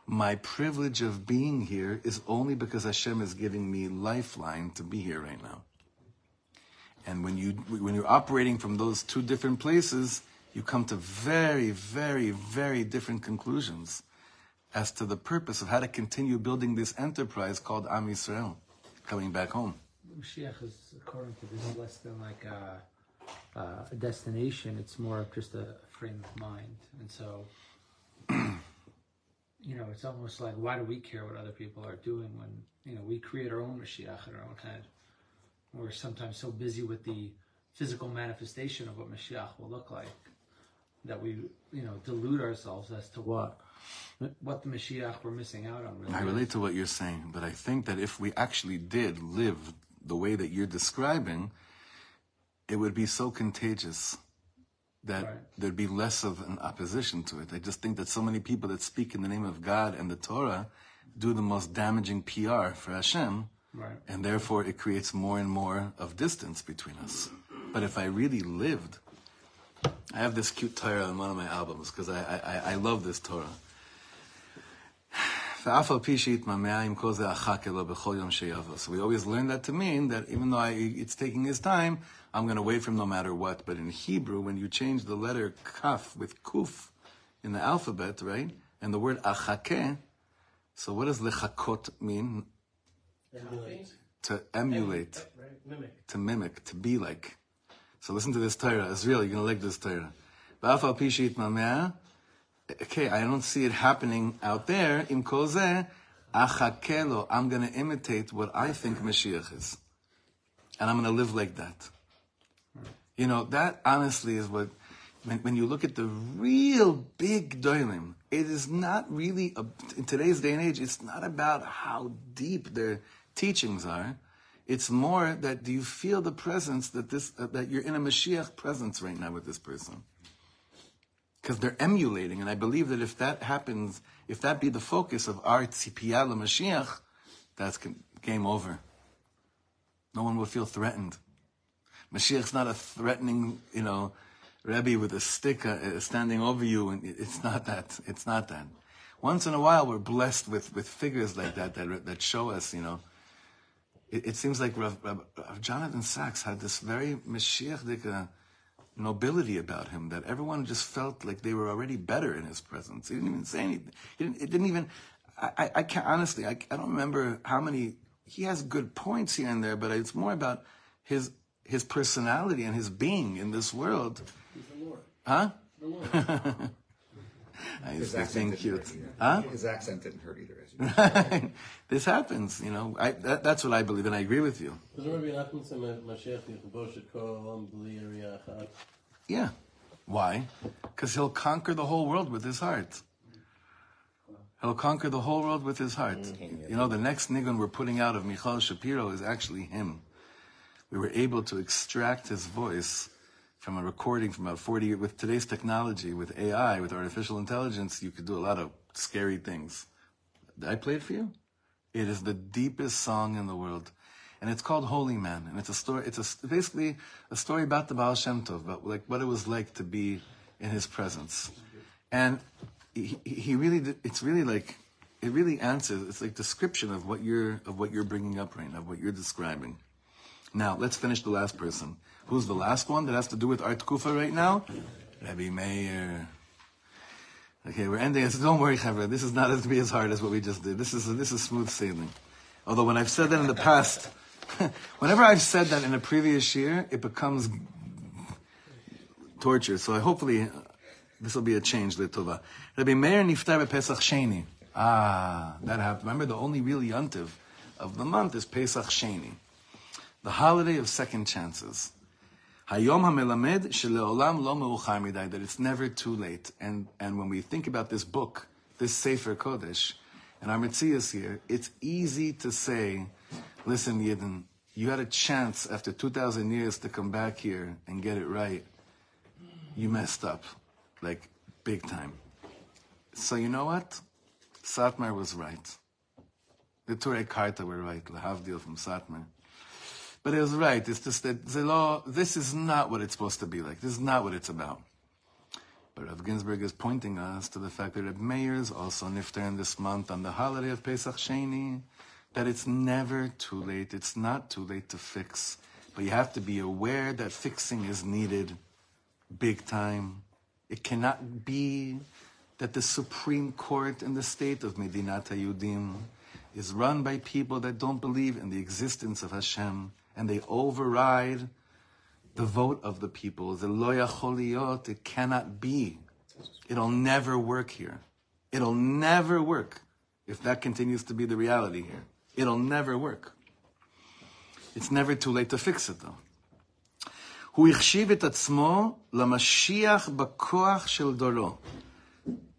my privilege of being here is only because Hashem is giving me lifeline to be here right now. And when you when you're operating from those two different places, you come to very, very, very different conclusions as to the purpose of how to continue building this enterprise called Am Yisrael, coming back home. Mashiach is, according to this, less than like a, a destination. It's more of just a frame of mind. And so, [clears throat] you know, it's almost like, why do we care what other people are doing when, you know, we create our own Mashiach in our own head? We're sometimes so busy with the physical manifestation of what Mashiach will look like that we, you know, delude ourselves as to what what the Mashiach we're missing out on. Really I is. relate to what you're saying, but I think that if we actually did live the way that you're describing, it would be so contagious that Right. there'd be less of an opposition to it. I just think that so many people that speak in the name of God and the Torah do the most damaging PR for Hashem, Right. And therefore, it creates more and more of distance between us. But if I really lived, I have this cute Torah on one of my albums because I, I, I love this Torah. [sighs] So we always learn that to mean that even though I, it's taking his time, I'm going to wait for him no matter what. But in Hebrew, when you change the letter kaf with kuf in the alphabet, right, and the word achake, so what does lechakot mean? To emulate. To mimic. To be like. So listen to this Torah. It's real. You're going to like this Torah. Okay, I don't see it happening out there. Im achakelo. I'm going to imitate what I think Mashiach is. And I'm going to live like that. You know, that honestly is what, when, when you look at the real big doilim, it is not really, a, in today's day and age, it's not about how deep they're teachings are. It's more that do you feel the presence that this, uh, that you're in a Mashiach presence right now with this person? because they're emulating. And I believe that if that happens, if that be the focus of our tzipiyah Mashiach, that's game over. No one will feel threatened. Mashiach's not a threatening, you know, Rebbe with a stick uh, uh, standing over you, and it's not that. It's not that. Once in a while, we're blessed with, with figures like that, that that show us, you know. It, it seems like Rav, Rav, Rav Jonathan Sacks had this very Mashiach nobility about him that everyone just felt like they were already better in his presence. He didn't even say anything. He didn't, it didn't even. I, I, I can't honestly. I, I don't remember how many. He has good points here and there, but it's more about his his personality and his being in this world. He's the Lord. Huh? The Lord. [laughs] He's His just being cute. Huh? His accent didn't hurt either. [laughs] This happens, you know. I, that, that's what I believe, and I agree with you. Yeah. Why? Because he'll conquer the whole world with his heart. He'll conquer the whole world with his heart. You know, the next nigun we're putting out of Michal Shapiro is actually him. We were able to extract his voice from a recording from about 40 with today's technology, with AI, with artificial intelligence, you could do a lot of scary things. I play it for you? It is the deepest song in the world. And it's called Holy Man. And it's a story, it's a, basically a story about the Baal Shem Tov, about like what it was like to be in his presence. And he, he really, it's really like, it really answers. It's like description of what you're of what you're bringing up right now, of what you're describing. Now let's finish the last person. Who's the last one that has to do with Art Kufa right now? Rabbi Meir. Okay, we're ending. So [laughs] don't worry, Chavra. This is not going to be as hard as what we just did. This is this is smooth sailing. Although when I've said that in the past, [laughs] whenever I've said that in a previous year, it becomes torture. So I hopefully uh, this will be a change, Litova. Rabbi Meir niftar Pesach Sheni. Ah, that happened. Remember, the only real yontiv of the month is Pesach Sheni, the holiday of second chances. Hayom HaMelamed Sheleolam Lo Meuchar Midai, that it's never too late. And, and when we think about this book, this Sefer Kodesh, and our Metzias here, it's easy to say, listen, Yidden, you had a chance after 2,000 years to come back here and get it right. You messed up, like big time. So you know what? Satmar was right. The Turei Karta were right, Lahavdil from Satmar. But it was right. It's just that the law, this is not what it's supposed to be like. This is not what it's about. But Rav Ginsburg is pointing us to the fact that Reb Meir is also niftar in this month on the holiday of Pesach Sheni, that it's never too late. It's not too late to fix. But you have to be aware that fixing is needed big time. It cannot be that the Supreme Court in the state of Medinat HaYudim is run by people that don't believe in the existence of Hashem and they override the vote of the people. The lo yacholiot, it cannot be. It'll never work here. It'll never work if that continues to be the reality here. It'll never work. It's never too late to fix it though. הוא החשיב את עצמו למשיח בכוח של דורו.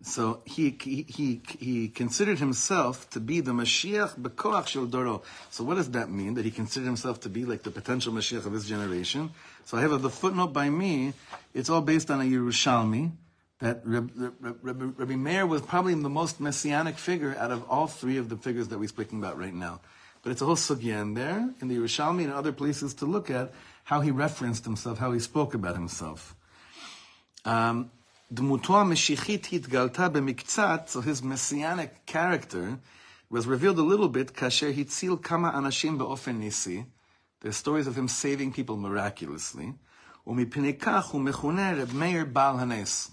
So he, he, he, he considered himself to be the Mashiach Bekoach Shel Doro. So what does that mean? That he considered himself to be like the potential Mashiach of his generation? So I have the footnote by me. It's all based on a Yerushalmi. That Rabbi, Rabbi, Meir was probably the most messianic figure out of all three of the figures that we're speaking about right now. But it's a whole sugya in there, in the Yerushalmi and other places to look at how he referenced himself, how he spoke about himself. Um, דמותו המשיחית התגלתה במקצת, so his messianic character was revealed a little bit כאשר הציל כמה אנשים באופן ניסי. There's stories of him saving people miraculously. ומפני כך הוא מכונה רב מאיר בעל הנס.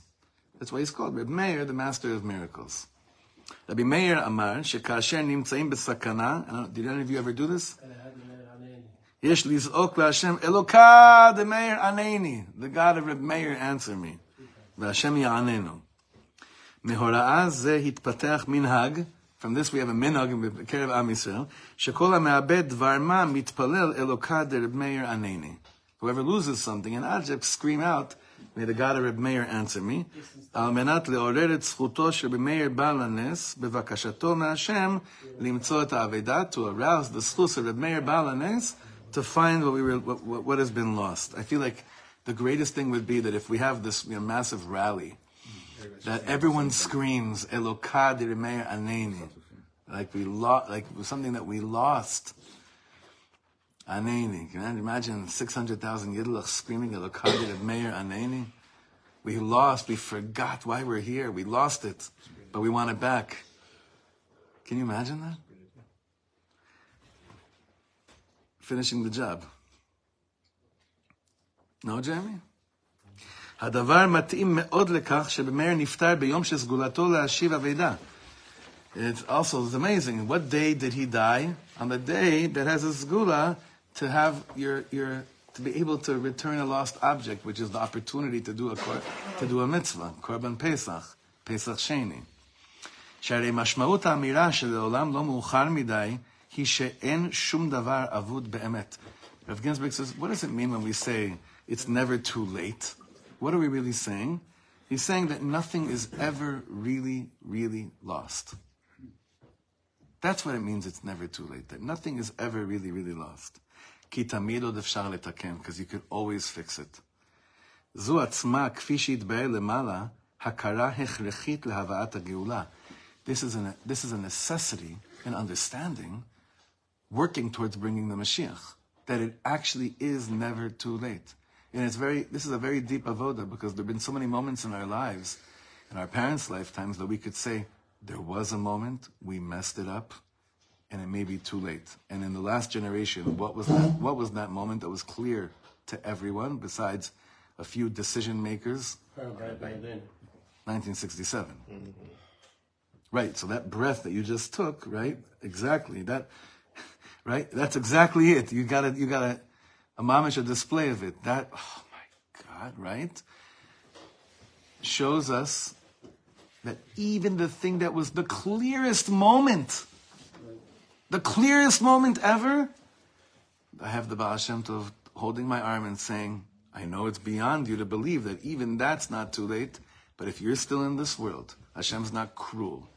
That's why he's called רב מאיר, the master of miracles. רבי מאיר אמר שכאשר נמצאים בסכנה, did any of you ever do this? יש לזעוק להשם, אלוקה דמאיר ענני. The God of רב מאיר answer me. והשם יעננו. מהוראה זה התפתח מנהג, from this we have a מנהג בקרב עם ישראל, שכל המאבד דבר מה מתפלל אלוקה דרב מאיר ענני. Whoever loses something in Egypt, scream out, may the God of Reb Meir answer me, על מנת לעורר את זכותו של רב מאיר בעל הנס, בבקשתו מהשם, למצוא את האבדה, to arouse the זכות of רב מאיר בעל הנס, to find what, we were, what, what, what has been lost. I feel like the greatest thing would be that if we have this you know, massive rally, that everyone screams Elokad Aneni, like we lost, like something that we lost. Aneni. Can you imagine six hundred thousand Yidlach screaming Elokad Meir Aneni? We lost. We forgot why we're here. We lost it, but we want it back. Can you imagine that? Finishing the job. No, Jeremy? הדבר מתאים מאוד לכך שבמאיר נפטר ביום שסגולתו להשיב אבידה. It's also it's amazing. What day did he die? On the day that has a sgula to have your your to be able to return a lost object, which is the opportunity to do a to do a mitzvah, korban pesach, pesach sheni. שהרי משמעות האמירה שלעולם לא מאוחר מדי היא שאין שום דבר אבוד באמת. Rav Ginsburg says, what does it mean when we say it's never too late. What are we really saying? He's saying that nothing is ever really, really lost. That's what it means it's never too late, that nothing is ever really, really lost. Because you could always fix it. זו עצמה, כפי שהתבהר למעלה, הכרה הכרחית להבאת הגאולה. This is, a, this is a necessity and understanding working towards bringing the Mashiach. That it actually is never too late. And it's very, this is a very deep avoda because there have been so many moments in our lives, in our parents' lifetimes, that we could say, there was a moment we messed it up, and it may be too late. And in the last generation, what was that? What was that moment that was clear to everyone besides a few decision makers? Right, right then. 1967. Right. So that breath that you just took, right? Exactly. That, [laughs] right? That's exactly it. You got to You got to a mamish a display of it. That. Oh my God. Right. Shows us that even the thing that was the clearest moment, the clearest moment ever, I have the Baal Shem Tov holding my arm and saying, I know it's beyond you to believe that even that's not too late, but if you're still in this world, Hashem's not cruel.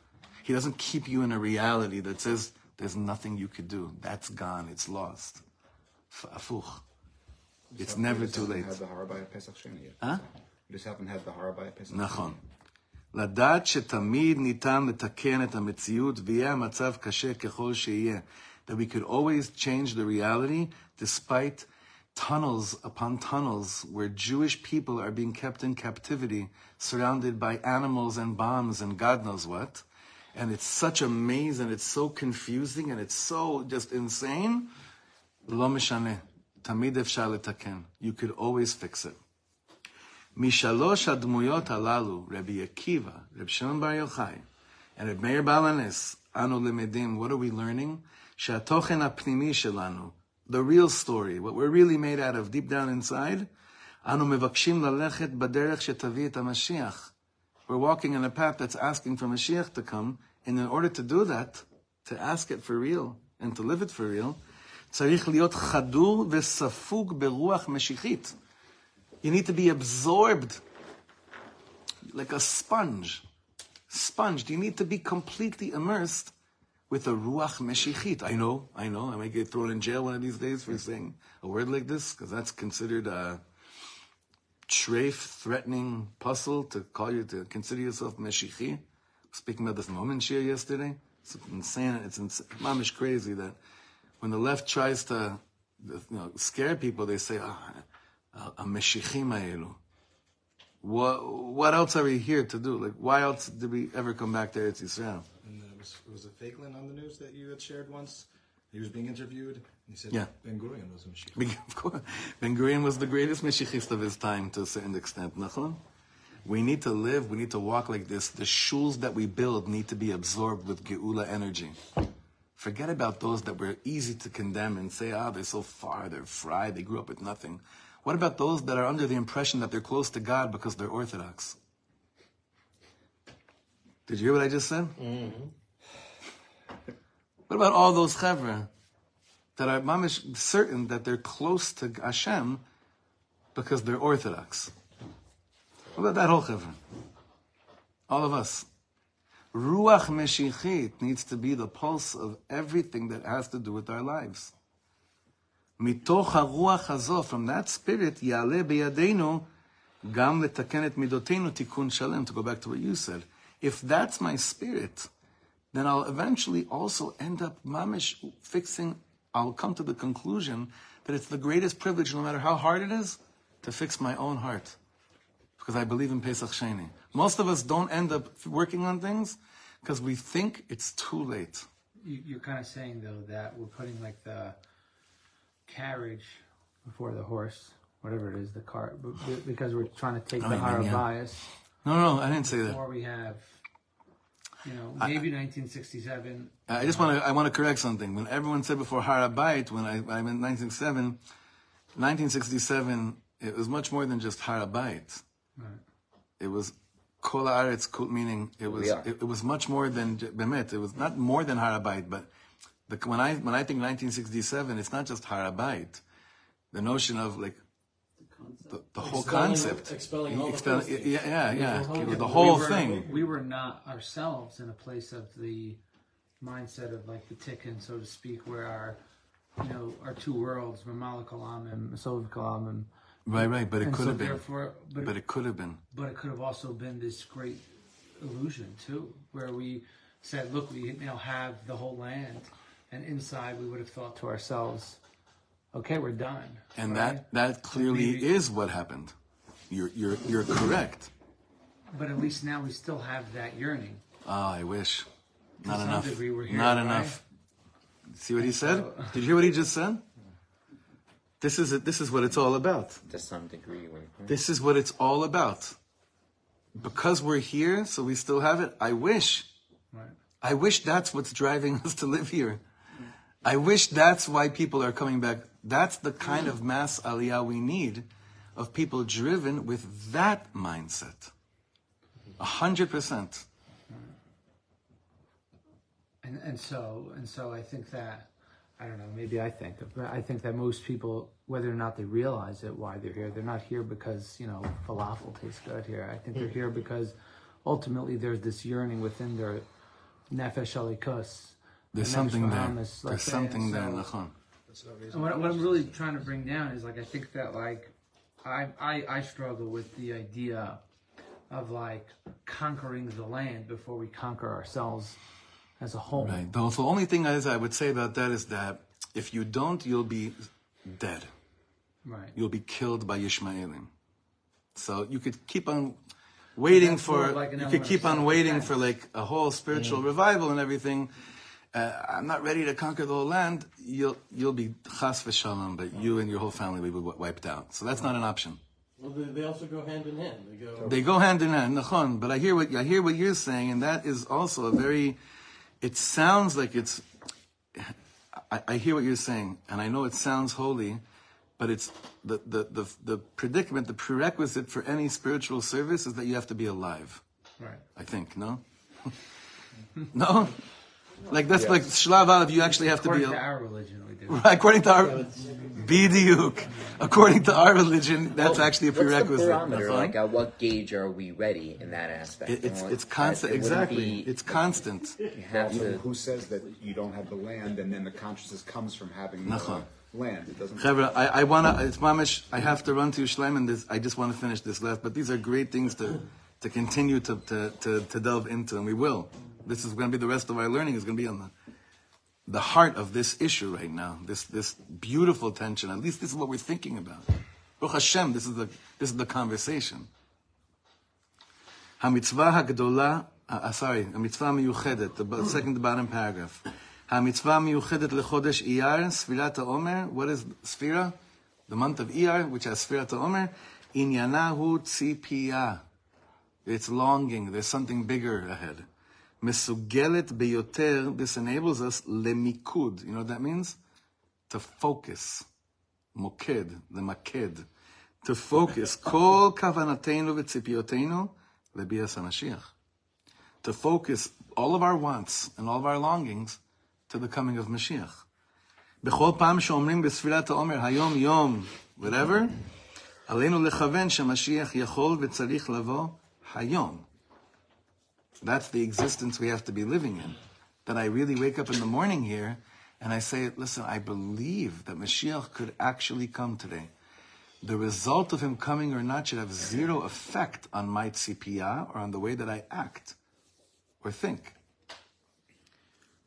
He doesn't keep you in a reality that says there's nothing you could do. That's gone. It's lost. It's We never just too haven't late. Had the Harabaya Pesach Sheni yet. Huh? We just haven't had the Harabaya Pesach. נכון. לדעת שתמיד ניתן לתקן את המציאות ויהיה המצב קשה ככל שיהיה. That we could always change the reality despite tunnels upon tunnels where Jewish people are being kept in captivity, surrounded by animals and bombs and God knows what. And it's such a maze and it's so confusing and it's so just insane. לא משנה. תמיד אפשר לתקן. You could always fix it. משלוש הדמויות הללו, רבי עקיבא, רבי שמעון בר יוחאי, and רבי מאיר בעל הנס, אנו למדים, what are we learning? שהתוכן הפנימי שלנו, the real story, what we're really made out of deep down inside, אנו מבקשים ללכת בדרך שתביא את המשיח. We're walking in a path that's asking for Mashiach to come, and in order to do that, to ask it for real, and to live it for real, צריך להיות חדור וספוג ברוח משיחית. You need to be absorbed like a sponge. Sponge. You need to be completely immersed with a ruach meshichit. I know, I know. I might get thrown in jail one of these days for saying a word like this because that's considered a treif, threatening puzzle to call you to consider yourself meshichi. Speaking about this moment shir yesterday, it's insane. It's ins- mamish crazy that when the left tries to you know, scare people, they say, ah, a meshichim ha'elu. What, what else are we here to do? Like, why else did we ever come back to Eretz Yisrael? And uh, was, was it Feiglin on the news that you had shared once? He was being interviewed, and he said Yeah. Ben Gurion was a Mashiach. [laughs] Of course, Ben Gurion was the greatest Meshichist of his time to a certain extent. Nachon? We need to live, we need to walk like this. The shuls that we build need to be absorbed with Geula energy. Forget about those that were easy to condemn and say, ah, they're so far, they're fried, they grew up with nothing. What about those that are under the impression that they're close to God because they're Orthodox? Did you hear what I just said? What about all those chevra that are mamish certain that they're close to Hashem because they're Orthodox? What about that whole chevra? All of us. Ruach Meshichit needs to be the pulse of everything that has to do with our lives. Mitoch haruach hazo, from that spirit, yale beyadenu, gam letakenet midotenu tikun shalem, to go back to what you said. If that's my spirit, then I'll eventually also end up mamish fixing, I'll come to the conclusion that it's the greatest privilege, no matter how hard it is, to fix my own heart. Because I believe in Pesach Sheni. Most of us don't end up working on things because we think it's too late. You, you're kind of saying though that we're putting like the carriage before the horse, whatever it is, the cart, because we're trying to take Oh, the you higher yeah. bias. No, no, I didn't say that. Or we have, you know, maybe 1967. I just want to I want to correct something. When everyone said before Harabait, when I I meant 1967, 1967, it was much more than just Harabait. It was Kol Haaretz, kol- meaning it was it, it was much more than j- Bemet. It was not more than Harabait, but the, when I when I think 1967, it's not just Harabait. The notion of like the, the whole Expelling- concept, expelling all the Expel- Philistines. yeah, yeah, yeah, The whole- the we were, thing. We were not ourselves in a place of the mindset of like the tikkun, so to speak, where our, you know, our two worlds, Ramal Kalam and Masov Kalam, and, Right, right, but it and could so have been. but, But it could have been. but it could have also been this great illusion too, where we said, look, we now have the whole land, and inside we would have thought to ourselves, okay, we're done. And right? that that clearly maybe- is what happened. You're you're you're correct. but at least now we still have that yearning. Oh, I wish. Not enough. degree here, Not right? enough. See what he said? Did you hear what he just said? This is it. This is what it's all about. To some degree, we're This is what it's all about. Because we're here, so we still have it. I wish. Right. I wish that's what's driving [laughs] us to live here. I wish that's why people are coming back. That's the kind of mass aliyah we need of people driven with that mindset. A hundred percent. And and so and so I think that I don't know, maybe I think but I think that most people, whether or not they realize it, why they're here, they're not here because, you know, falafel tastes good here. I think they're here because ultimately there's this yearning within their nefesh alikus. There's something nefesh there. There's say. something there, So- Nachon. And what, what I'm really trying to bring down is like I think that like I, I I struggle with the idea of like conquering the land before we conquer ourselves as a whole. Right. The, the only thing is I would say about that is that if you don't, you'll be dead. Right. You'll be killed by Ishmaelim. So you could keep on waiting for like you could keep on waiting self-defense. for like a whole spiritual revival and everything. Uh, I'm not ready to conquer the whole land. You'll you'll be chas v'shalom, but you and your whole family will be wiped out. So that's not an option. Well, they, they also go hand in hand. They go. They go hand in hand, nachon. But I hear what I hear what you're saying, and that is also a very. It sounds like it's. I, I hear what you're saying, and I know it sounds holy, but it's the, the the the predicament, the prerequisite for any spiritual service is that you have to be alive. Right. I think no. [laughs] no, like that's like shlav aleph. You actually have to be. According to our religion, we do. [laughs] According to our BDUK, according to our religion, that's actually a What's the prerequisite. barometer? Like, at what gauge are we ready in that aspect? It- it's it's constant. it Exactly, be- it's constant. [laughs] you have Also, to. who says that you don't have the land and then the consciousness comes from having the land? It doesn't. Chevra, I, I wanna. It's mamish. I have to run to Yerushalayim, and this. I just want to finish this last. But these are great things to to continue to to to, to delve into, and we will this is going to be the rest of our learning is going to be on the the heart of this issue right now. This this beautiful tension. At least this is what we're thinking about. Baruch Hashem, this is the this is the conversation. Hamitzvah hagdola. Uh, uh, sorry, hamitzvah miyuchedet. The second bottom paragraph. Hamitzvah miyuchedet lechodesh iyar sfirat omer. What is sfira? The month of Iyar, which has sfirat omer. Inyanahu tzipiyah. It's longing. There's something bigger ahead. מסוגלת ביותר, this enables us למיקוד. You know what that means? To focus. מוקד, למקד. To focus. כל כוונתנו וציפיותינו לביאס המשיח. To focus all of our wants and all of our longings to the coming of Mashiach. בכל פעם שאומרים בספילת העומר, היום יום, whatever, עלינו לכוון שמשיח יכול וצריך לבוא היום. That's the existence we have to be living in. That I really wake up in the morning here and I say, listen, I believe that Mashiach could actually come today. The result of him coming or not should have zero effect on my tzipiyah or on the way that I act or think.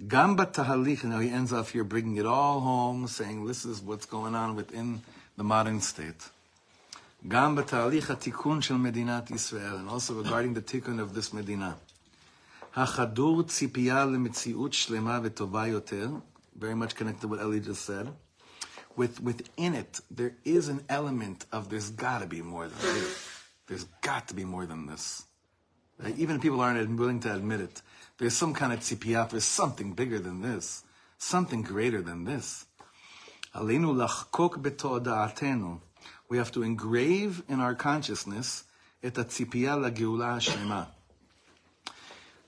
Gamba tahalich, now he ends off here bringing it all home, saying this is what's going on within the modern state. Gamba tahalich tikun shel medinat Yisrael, and also regarding the tikkun of this medina. החדור ציפייה למציאות שלמה וטובה יותר, very much connected to what Eli just said. With, within it, there is an element of there's got to be more than this. There's got to be more than this. Right? Even if people aren't willing to admit it, there's some kind of tzipiyah, there's something bigger than this, something greater than this. Aleinu lachkok betoda'atenu. We have to engrave in our consciousness et tzipiyah lageula hashema.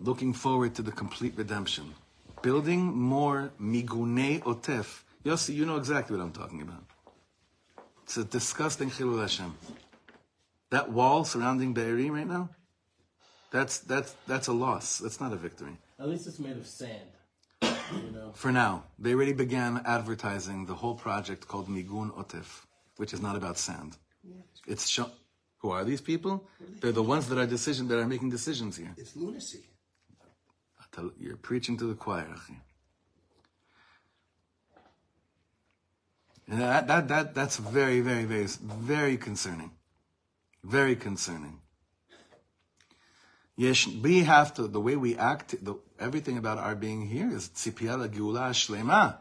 Looking forward to the complete redemption. Building more migunei otef. Yossi, you know exactly what I'm talking about. It's a disgusting chilul Hashem. That wall surrounding Be'eri right now, that's, that's, that's a loss. That's not a victory. At least it's made of sand. You know. For now, they already began advertising the whole project called Migun Otef, which is not about sand. It's sho- who are these people? They're the ones that are decision that are making decisions here. It's lunacy. I tell- You're preaching to the choir. Achi. And that, that, that, that's very, very, very, very concerning. Very concerning. Yesh, we have to, the way we act, the, everything about our being here is ציפייה לגאולה השלמה.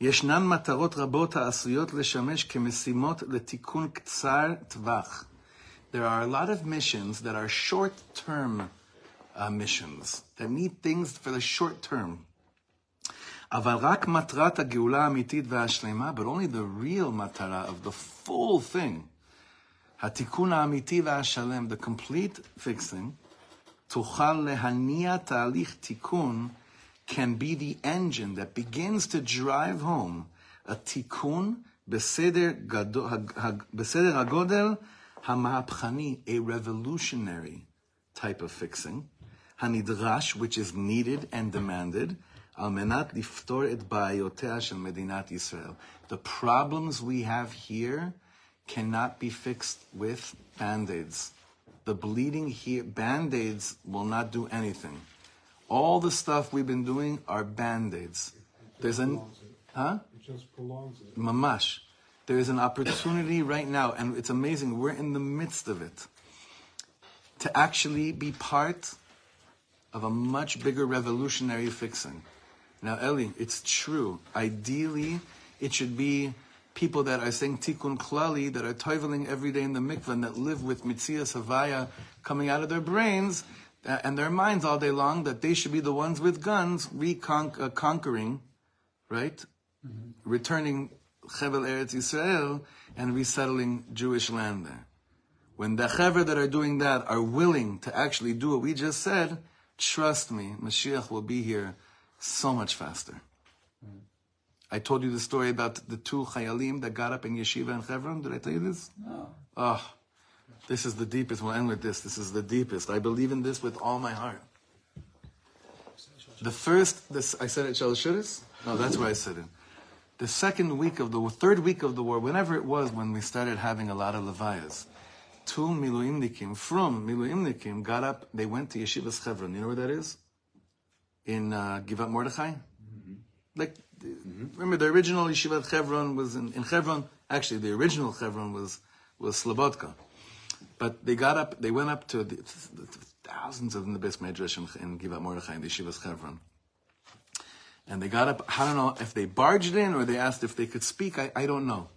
ישנן מטרות רבות העשויות לשמש כמשימות לתיקון קצר טווח. There are a lot of missions that are short-term uh, missions, that need things for the short term. אבל רק מטרת הגאולה האמיתית והשלמה, but only the real מטרה of the full thing, התיקון האמיתי והשלם, the complete fixing, תוכל להניע תהליך תיקון, can be the engine that begins to drive home a תיקון בסדר, גדול, בסדר הגודל המהפכני, a revolutionary type of fixing, hanidrash, which is needed and demanded, almenat liftor et bayotea shel medinat Yisrael. The problems we have here cannot be fixed with band-aids. The bleeding here, band-aids will not do anything. All the stuff we've been doing are band-aids. There's an, huh? It just prolongs it. Mamash. There is an opportunity right now, and it's amazing. We're in the midst of it to actually be part of a much bigger revolutionary fixing. Now, Eli, it's true. Ideally, it should be people that are saying tikkun klali, that are toiveling every day in the mikvah, and that live with mitzias havaya coming out of their brains uh, and their minds all day long, that they should be the ones with guns reconquering, right? Returning Chevel Eretz Israel and resettling Jewish land there. When the Chever that are doing that are willing to actually do what we just said, trust me, Mashiach will be here so much faster. Mm. I told you the story about the two Chayalim that got up in Yeshiva in Hebron. Did I tell you this? No. Oh, this is the deepest. We'll end with this. This is the deepest. I believe in this with all my heart. The first, this I said it Shalashudis? No, that's where I said it. The second week of the third week of the war, whenever it was when we started having a lot of levayas, two miluimnikim from miluimnikim got up. They went to Yeshiva's Chevron. You know where that is? In uh, Givat Mordechai. Like, remember the original Yeshivat Chevron was in, in Hebron. Actually, the original Chevron was was Slobodka. But they got up. They went up to the, the thousands of them, the beis medrash in, in Givat Mordechai in the Yeshiva's Hebron. And they got up, I don't know if they barged in or they asked if they could speak, I, I don't know.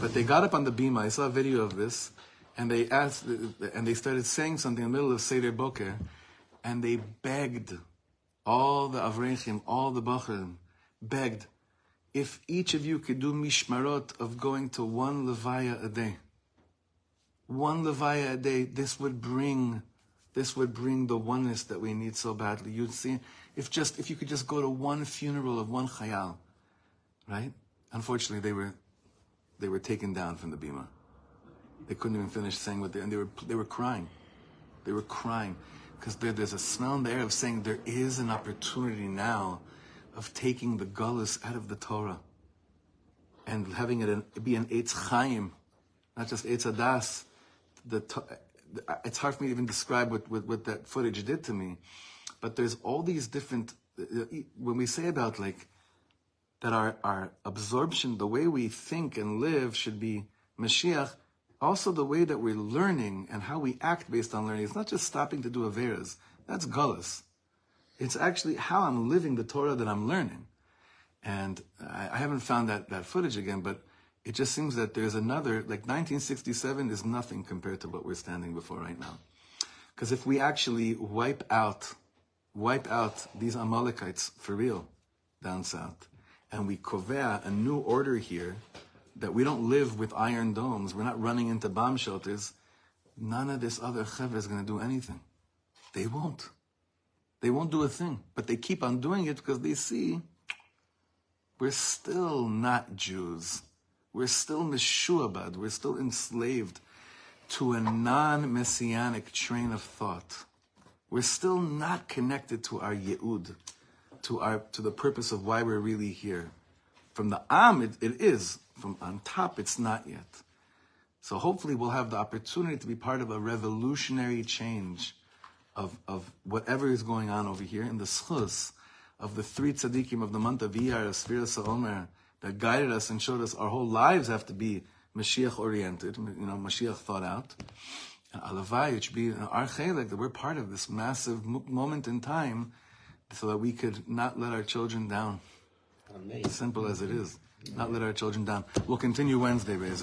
But they got up on the bima, I saw a video of this, and they asked, and they started saying something in the middle of Seder Boker, and they begged all the Avrechim, all the Bachrim, begged, if each of you could do mishmarot of going to one Levaya a day, one Levaya a day, this would bring, this would bring the oneness that we need so badly. You'd see, if just if you could just go to one funeral of one chayal, right? Unfortunately, they were they were taken down from the bima. They couldn't even finish saying what they and they were they were crying. They were crying because there, there's a smell in the air of saying there is an opportunity now of taking the gullus out of the Torah and having it an, be an Eitz Chaim, not just Eitz Adas. The, it's hard for me to even describe what, what, what that footage did to me but there's all these different when we say about like that our, our absorption the way we think and live should be mashiach also the way that we're learning and how we act based on learning it's not just stopping to do averas. That's gullus. It's actually how i'm living the torah that i'm learning. And I, I haven't found that, that footage again but it just seems that there's another like 1967 is nothing compared to what we're standing before right now. Because if we actually wipe out wipe out these Amalekites for real down south. And we kovea a new order here that we don't live with iron domes. We're not running into bomb shelters. None of this other chevra is going to do anything. They won't. They won't do a thing. But they keep on doing it because they see we're still not Jews. We're still mishuabad. We're still enslaved to a non-messianic train of thought we're still not connected to our Ye'ud, to our to the purpose of why we're really here. From the Am, it, it is from on top, it's not yet. So hopefully we'll have the opportunity to be part of a revolutionary change of, of whatever is going on over here in the schus of the three tzaddikim of the month of Iyar, Sfira Sa'omer, that guided us and showed us our whole lives have to be Mashiach oriented, you know, Mashiach thought out. Alavai, it should be our chelik, that we're part of this massive moment in time so that we could not let our children down. Amazing. Simple as it is. Not let our children down. We'll continue Wednesday, Be'ez